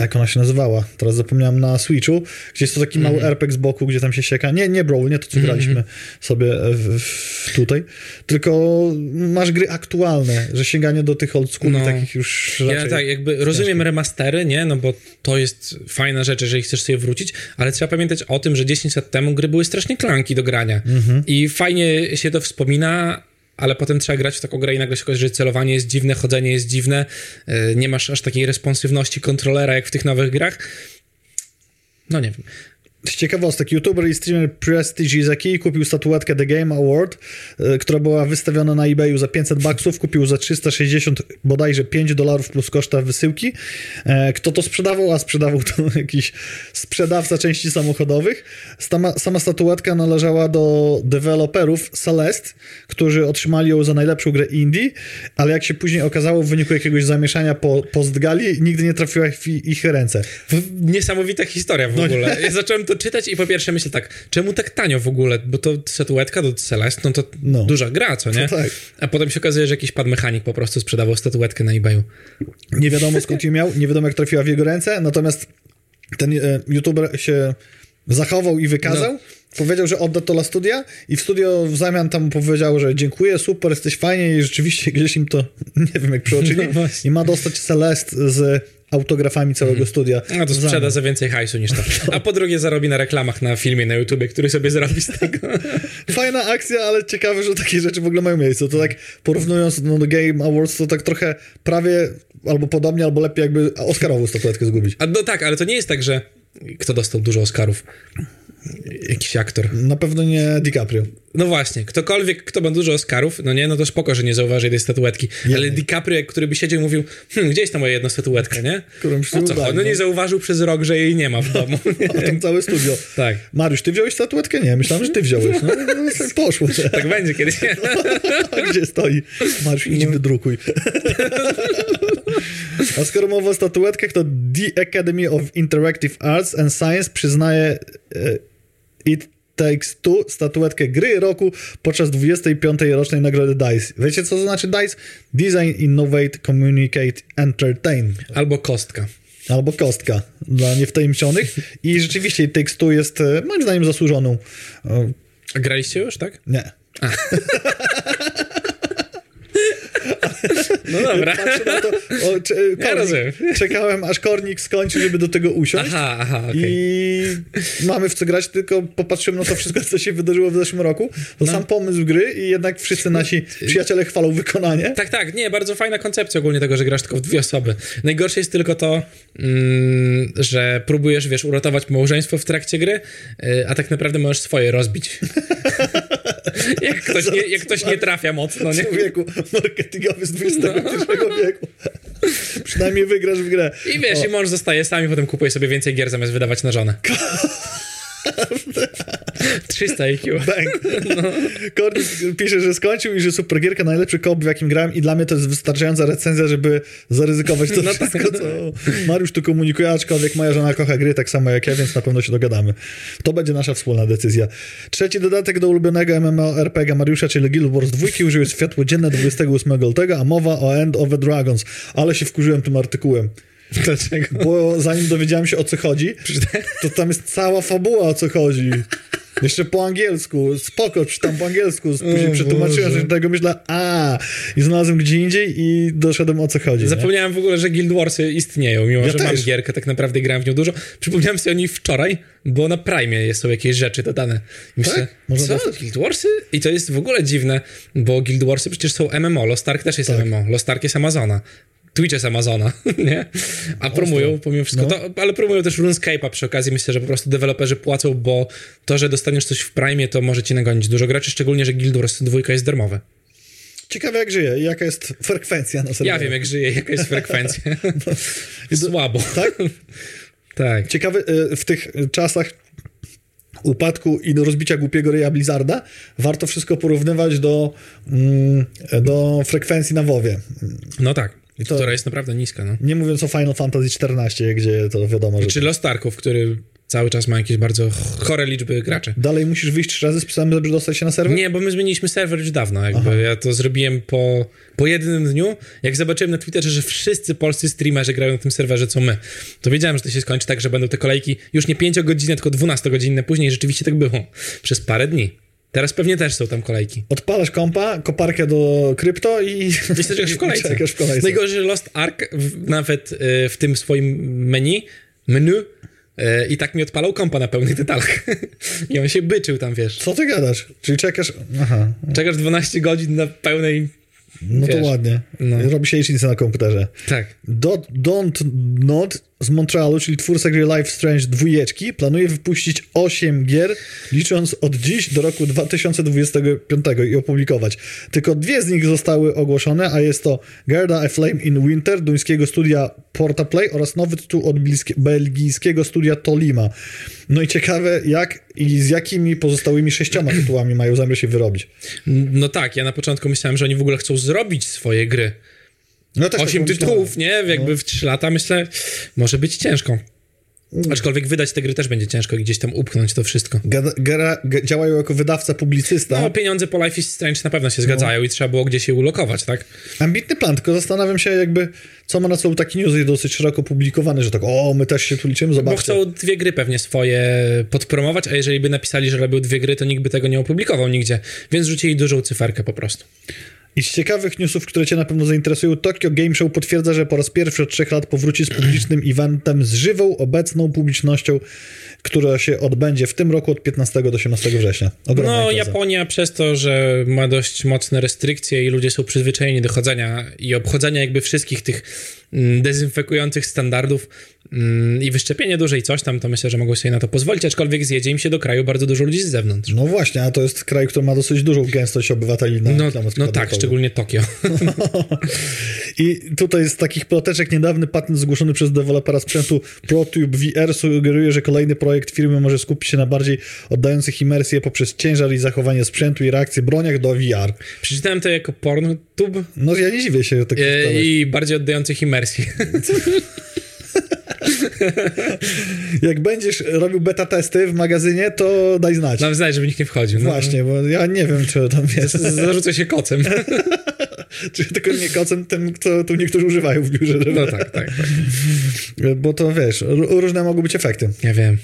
jak ona się nazywała? Teraz zapomniałem na Switchu, gdzie jest to taki mały mm. RPG z boku, gdzie tam się sieka. Nie, nie Brawl, nie to, co graliśmy mm -hmm. sobie w, w tutaj, tylko masz gry aktualne, że sięganie do tych old school no. takich już Ja tak, jakby rozumiem remastery, nie? No bo to jest fajna rzecz, jeżeli chcesz sobie wrócić, ale trzeba pamiętać o tym, że 10 lat temu gry były strasznie klanki do grania mm -hmm. i fajnie się to wspomina, ale potem trzeba grać w taką grę i nagle się okazuje, że celowanie jest dziwne, chodzenie jest dziwne, e, nie masz aż takiej responsywności kontrolera jak w tych nowych grach. No nie wiem. Z ciekawostek, youtuber i streamer Prestige Izaki kupił statuetkę The Game Award, y, która była wystawiona na eBayu za 500 baksów, kupił za 360 bodajże 5 dolarów plus koszta wysyłki. E, kto to sprzedawał? A sprzedawał to *laughs* jakiś sprzedawca części samochodowych. Sama, sama statuetka należała do deweloperów Celeste, którzy otrzymali ją za najlepszą grę indie, ale jak się później okazało w wyniku jakiegoś zamieszania po postgali, nigdy nie trafiła w ich ręce. Niesamowita historia w ogóle. Ja zacząłem to czytać i po pierwsze myślę tak, czemu tak tanio w ogóle? Bo to statuetka do Celeste, no to No. duża gra, co nie? To tak. A potem się okazuje, że jakiś pan mechanik po prostu sprzedawał statuetkę na eBayu. Nie wiadomo skąd ją miał, nie wiadomo jak trafiła w jego ręce, natomiast ten e, youtuber się zachował i wykazał. No. Powiedział, że odda to dla studia i w studio w zamian tam powiedział, że dziękuję, super, jesteś fajnie i rzeczywiście gdzieś im to, *laughs* nie wiem jak przeoczyli, No i ma dostać Celest z autografami całego studia. No to sprzeda za więcej hajsu niż to. A po drugie zarobi na reklamach na filmie na YouTubie, który sobie zrobi z tego. *laughs* Fajna akcja, ale ciekawe, że takie rzeczy w ogóle mają miejsce. To tak porównując no, do Game Awards, to tak trochę prawie albo podobnie, albo lepiej jakby Oscarową statuetkę zgubić. A no tak, ale to nie jest tak, że kto dostał dużo Oscarów? Jakiś aktor. Na pewno nie DiCaprio. No właśnie, ktokolwiek, kto ma dużo Oscarów, no nie, no to spoko, że nie zauważy tej statuetki. Ale DiCaprio, który by siedział i mówił, hm, gdzie jest ta moja jedna statuetka, nie? Którą się O co chodzi? No no. nie zauważył przez rok, że jej nie ma w domu. *laughs* A tam całe studio. *laughs* tak. Mariusz, ty wziąłeś statuetkę? Nie, myślałem, że ty wziąłeś. No, no tak poszło. Tak będzie kiedyś. A *laughs* gdzie stoi? Mariusz, idź wydrukuj. A skoro mowa o statuetkach, to The Academy of Interactive Arts and Science przyznaje e, It Takes Two statuetkę gry roku podczas 25. rocznej nagrody DICE. Wiecie, co to znaczy DICE? Design, Innovate, Communicate, Entertain. Albo kostka. Albo kostka dla niewtajemniczonych. I rzeczywiście It Takes Two jest e, moim zdaniem zasłużoną. e, A graliście już, tak? Nie. *laughs* *laughs* No dobra. Patrzę na to. O, cze, kornik, rozumiem. czekałem, aż kornik skończy, żeby do tego usiąść. Aha, aha, okej. I mamy w co grać, tylko popatrzyłem na to wszystko, co się wydarzyło w zeszłym roku. To sam pomysł gry i jednak wszyscy nasi *laughs* przyjaciele chwalą wykonanie. Tak, tak, nie, bardzo fajna koncepcja ogólnie tego, że grasz tylko w dwie osoby. Najgorsze jest tylko to, mm, że próbujesz, wiesz, uratować małżeństwo w trakcie gry, y, a tak naprawdę możesz swoje rozbić. *laughs* *laughs* jak, ktoś nie, jak ktoś nie trafia mocno, nie? Człowieku marketingowy z XXI wieku. Przynajmniej wygrasz w grę. I wiesz, i mąż zostaje sam i potem kupuje sobie więcej gier zamiast wydawać na żonę. *laughs* 300 IQ. Bang. Kornik pisze, że skończył i że super gierka, najlepszy kop, w jakim grałem i dla mnie to jest wystarczająca recenzja, żeby zaryzykować to No tak. wszystko, co Mariusz tu komunikuje, aczkolwiek moja żona kocha gry tak samo jak ja, więc na pewno się dogadamy. To będzie nasza wspólna decyzja. Trzeci dodatek do ulubionego MMORPG Mariusza, czyli Guild Wars 2 użył światło dzienne 28 lutego, a mowa o End of the Dragons. Ale się wkurzyłem tym artykułem. *laughs* Dlaczego? Bo zanim dowiedziałem się o co chodzi, to tam jest cała fabuła o co chodzi. Jeszcze po angielsku, spoko, czytam po angielsku, później O przetłumaczyłem że tego, myślę, a i znalazłem gdzie indziej i doszedłem o co chodzi. nie? Zapomniałem w ogóle, że Guild Warsy istnieją, mimo Ja że mam też. gierkę, tak naprawdę grałem w nią dużo. Przypomniałem sobie o niej wczoraj, bo na Prime są jakieś rzeczy dodane. I Myślę, Tak? Można co? dostać? Guild Warsy? I to jest w ogóle dziwne, bo Guild Warsy przecież są MMO, Lost Ark też jest Tak. MMO, Lost Ark jest Amazona. Twitch jest Amazona, *laughs* nie? A promują pomimo wszystko, No. to, ale promują też RuneScape'a przy okazji. Myślę, że po prostu deweloperzy płacą, bo to, że dostaniesz coś w Prime, to może ci nagonić dużo graczy, szczególnie, że Guild Wars 2 jest darmowe. Ciekawe jak żyje i jaka jest frekwencja na serwerze. Ja wiem, jak żyje, jaka jest frekwencja. *laughs* *laughs* Słabo. Tak? Tak. Ciekawe, y, w tych czasach upadku i do rozbicia głupiego ryja Blizzarda warto wszystko porównywać do, mm, do frekwencji na WoWie. No tak. I to- Która jest naprawdę niska, no. Nie mówiąc o Final Fantasy XIV, gdzie to wiadomo, że Czy Lost Arków, który cały czas ma jakieś bardzo chore liczby graczy. dalej musisz wyjść trzy razy z pisem, żeby dostać się na serwer? Nie, bo my zmieniliśmy serwer już dawno, jakby ja to zrobiłem po, po jednym dniu. Jak zobaczyłem na Twitterze, że wszyscy polscy streamerzy grają na tym serwerze, co my, to wiedziałem, że to się skończy tak, że będą te kolejki już nie 5-godzinne, tylko 12-godzinne później. Rzeczywiście tak było. Przez parę dni. Teraz pewnie też są tam kolejki. Odpalasz kompa, koparkę do krypto i... Wiesz, czekasz w kolejce. *laughs* Czekasz w kolejce. Najgorzej, że Lost Ark w, nawet y, w tym swoim menu, menu y, i tak mi odpalał kompa na pełnych detalach. *laughs* I on się byczył tam, wiesz. Co ty gadasz? Czyli czekasz... Aha, Czekasz 12 godzin na pełnej... no to Wiesz, ładnie. no. Robi się licznicę na komputerze. Tak. Dot, don't not z Montrealu, czyli twórca gry Life Strange dwójeczki, planuje wypuścić 8 gier, licząc od dziś do roku 2025 i opublikować. Tylko dwie z nich zostały ogłoszone, a jest to Gerda A Flame in Winter duńskiego studia Portaplay oraz nowy tytuł od belgijskiego studia Tolima. No i ciekawe, jak i z jakimi pozostałymi sześcioma tytułami mają zamiar się wyrobić. No tak, ja na początku myślałem, że oni w ogóle chcą zrobić swoje gry. No też Osiem tak tytułów, nie? Jakby no. w trzy lata, myślę, może być ciężko. Aczkolwiek wydać te gry też będzie ciężko i gdzieś tam upchnąć to wszystko. Gra, działają jako wydawca, publicysta. No, pieniądze po Life is Strange na pewno się zgadzają no. i trzeba było gdzieś je ulokować, tak? Ambitny plan, tylko zastanawiam się jakby, co ma na celu taki news dosyć szeroko publikowany, że tak, o, my też się tu liczymy, zobaczcie. Bo chcą dwie gry pewnie swoje podpromować, a jeżeli by napisali, że robią dwie gry, to nikt by tego nie opublikował nigdzie, więc rzucili dużą cyferkę po prostu. I z ciekawych newsów, które cię na pewno zainteresują, Tokyo Game Show potwierdza, że po raz pierwszy od trzech lat powróci z publicznym eventem z żywą, obecną publicznością, która się odbędzie w tym roku od 15 do 18 września. Ogromna no, impreza. Japonia przez to, że ma dość mocne restrykcje i ludzie są przyzwyczajeni do chodzenia i obchodzenia jakby wszystkich tych dezynfekujących standardów, Mm, i wyszczepienie dużej coś tam, to myślę, że mogą sobie na to pozwolić, aczkolwiek zjedzie im się do kraju bardzo dużo ludzi z zewnątrz. No właśnie, a to jest kraj, który ma dosyć dużą gęstość obywateli na No, no tak, szczególnie Tokio. *laughs* I tutaj z takich ploteczek niedawny patent zgłoszony przez dewelopera sprzętu ProTube VR sugeruje, że kolejny projekt firmy może skupić się na bardziej oddających imersję poprzez ciężar i zachowanie sprzętu i reakcję broniach do VR. Przeczytałem to jako PornTube. No ja nie dziwię się. Tak e, I bardziej oddających imersję. *laughs* Jak będziesz robił beta testy w magazynie, to daj znać. Dam znać, żeby nikt nie wchodził. No. Właśnie, bo ja nie wiem, czy tam jest. Zarzucę się kocem. *laughs* czy tylko nie kocem tym, co tu niektórzy używają w biurze. Żeby... No tak, tak, tak. Bo to wiesz, różne mogą być efekty. Ja wiem.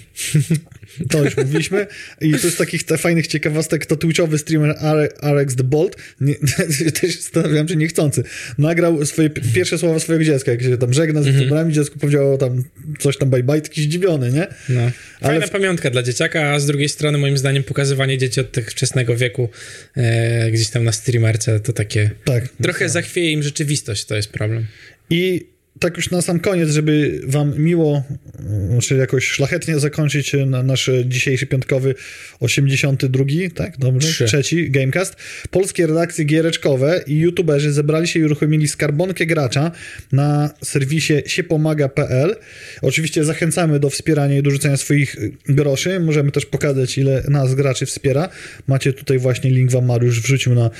To już mówiliśmy. I tu z takich te fajnych ciekawostek to twitchowy streamer RX The Bolt, nie, *laughs* też zastanawiam się niechcący, nagrał swoje pierwsze słowa swojego dziecka, jak się tam żegna z mm -hmm. dziecku powiedział tam coś tam bye bye, taki zdziwiony, nie? No. Fajna w... pamiątka dla dzieciaka, a z drugiej strony moim zdaniem pokazywanie dzieci od tak wczesnego wieku e, gdzieś tam na streamerce to takie... Tak. Trochę zachwieje im rzeczywistość, to jest problem. I tak już na sam koniec, żeby wam miło, czy jakoś szlachetnie zakończyć na nasz dzisiejszy piątkowy 82, tak? Dobrze? Trzy. Trzeci Gamecast. Polskie redakcje giereczkowe i youtuberzy zebrali się i uruchomili skarbonkę gracza na serwisie siepomaga.pl. Oczywiście zachęcamy do wspierania i dorzucenia swoich groszy. Możemy też pokazać, ile nas graczy wspiera. Macie tutaj właśnie link wam Mariusz wrzucił na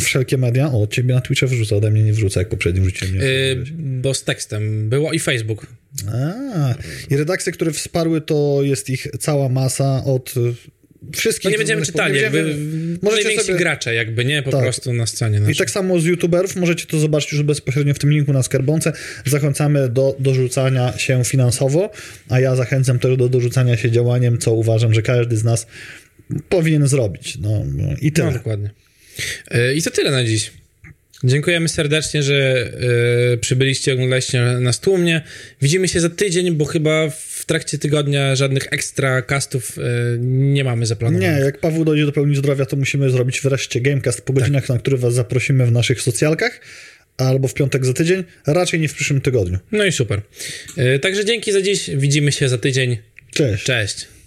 wszelkie media. O, ciebie na Twitcha wrzuca, ode mnie nie wrzuca, jak poprzednim wrzuciłem. Yy, bo z tekstu tekstem było i Facebook. A, I redakcje, które wsparły, to jest ich cała masa od wszystkich... No nie będziemy czytali, nie jakby możecie sobie... gracze jakby, nie? Po tak. prostu na scenie. Naszej. I tak samo z youtuberów, możecie to zobaczyć już bezpośrednio w tym linku na skarbonce. Zachęcamy do dorzucania się finansowo, a ja zachęcam też do dorzucania się działaniem, co uważam, że każdy z nas powinien zrobić. No, no i tyle. No, dokładnie. E, I to tyle na dziś. Dziękujemy serdecznie, że y, przybyliście, oglądaliście nas tłumnie. Widzimy się za tydzień, bo chyba w trakcie tygodnia żadnych ekstra castów y, nie mamy zaplanowanych. Nie, jak Paweł dojdzie do pełni zdrowia, to musimy zrobić wreszcie Gamecast po godzinach, tak. na który was zaprosimy w naszych socjalkach albo w piątek za tydzień, raczej nie w przyszłym tygodniu. No i super. Y, także dzięki za dziś, widzimy się za tydzień. Cześć. Cześć.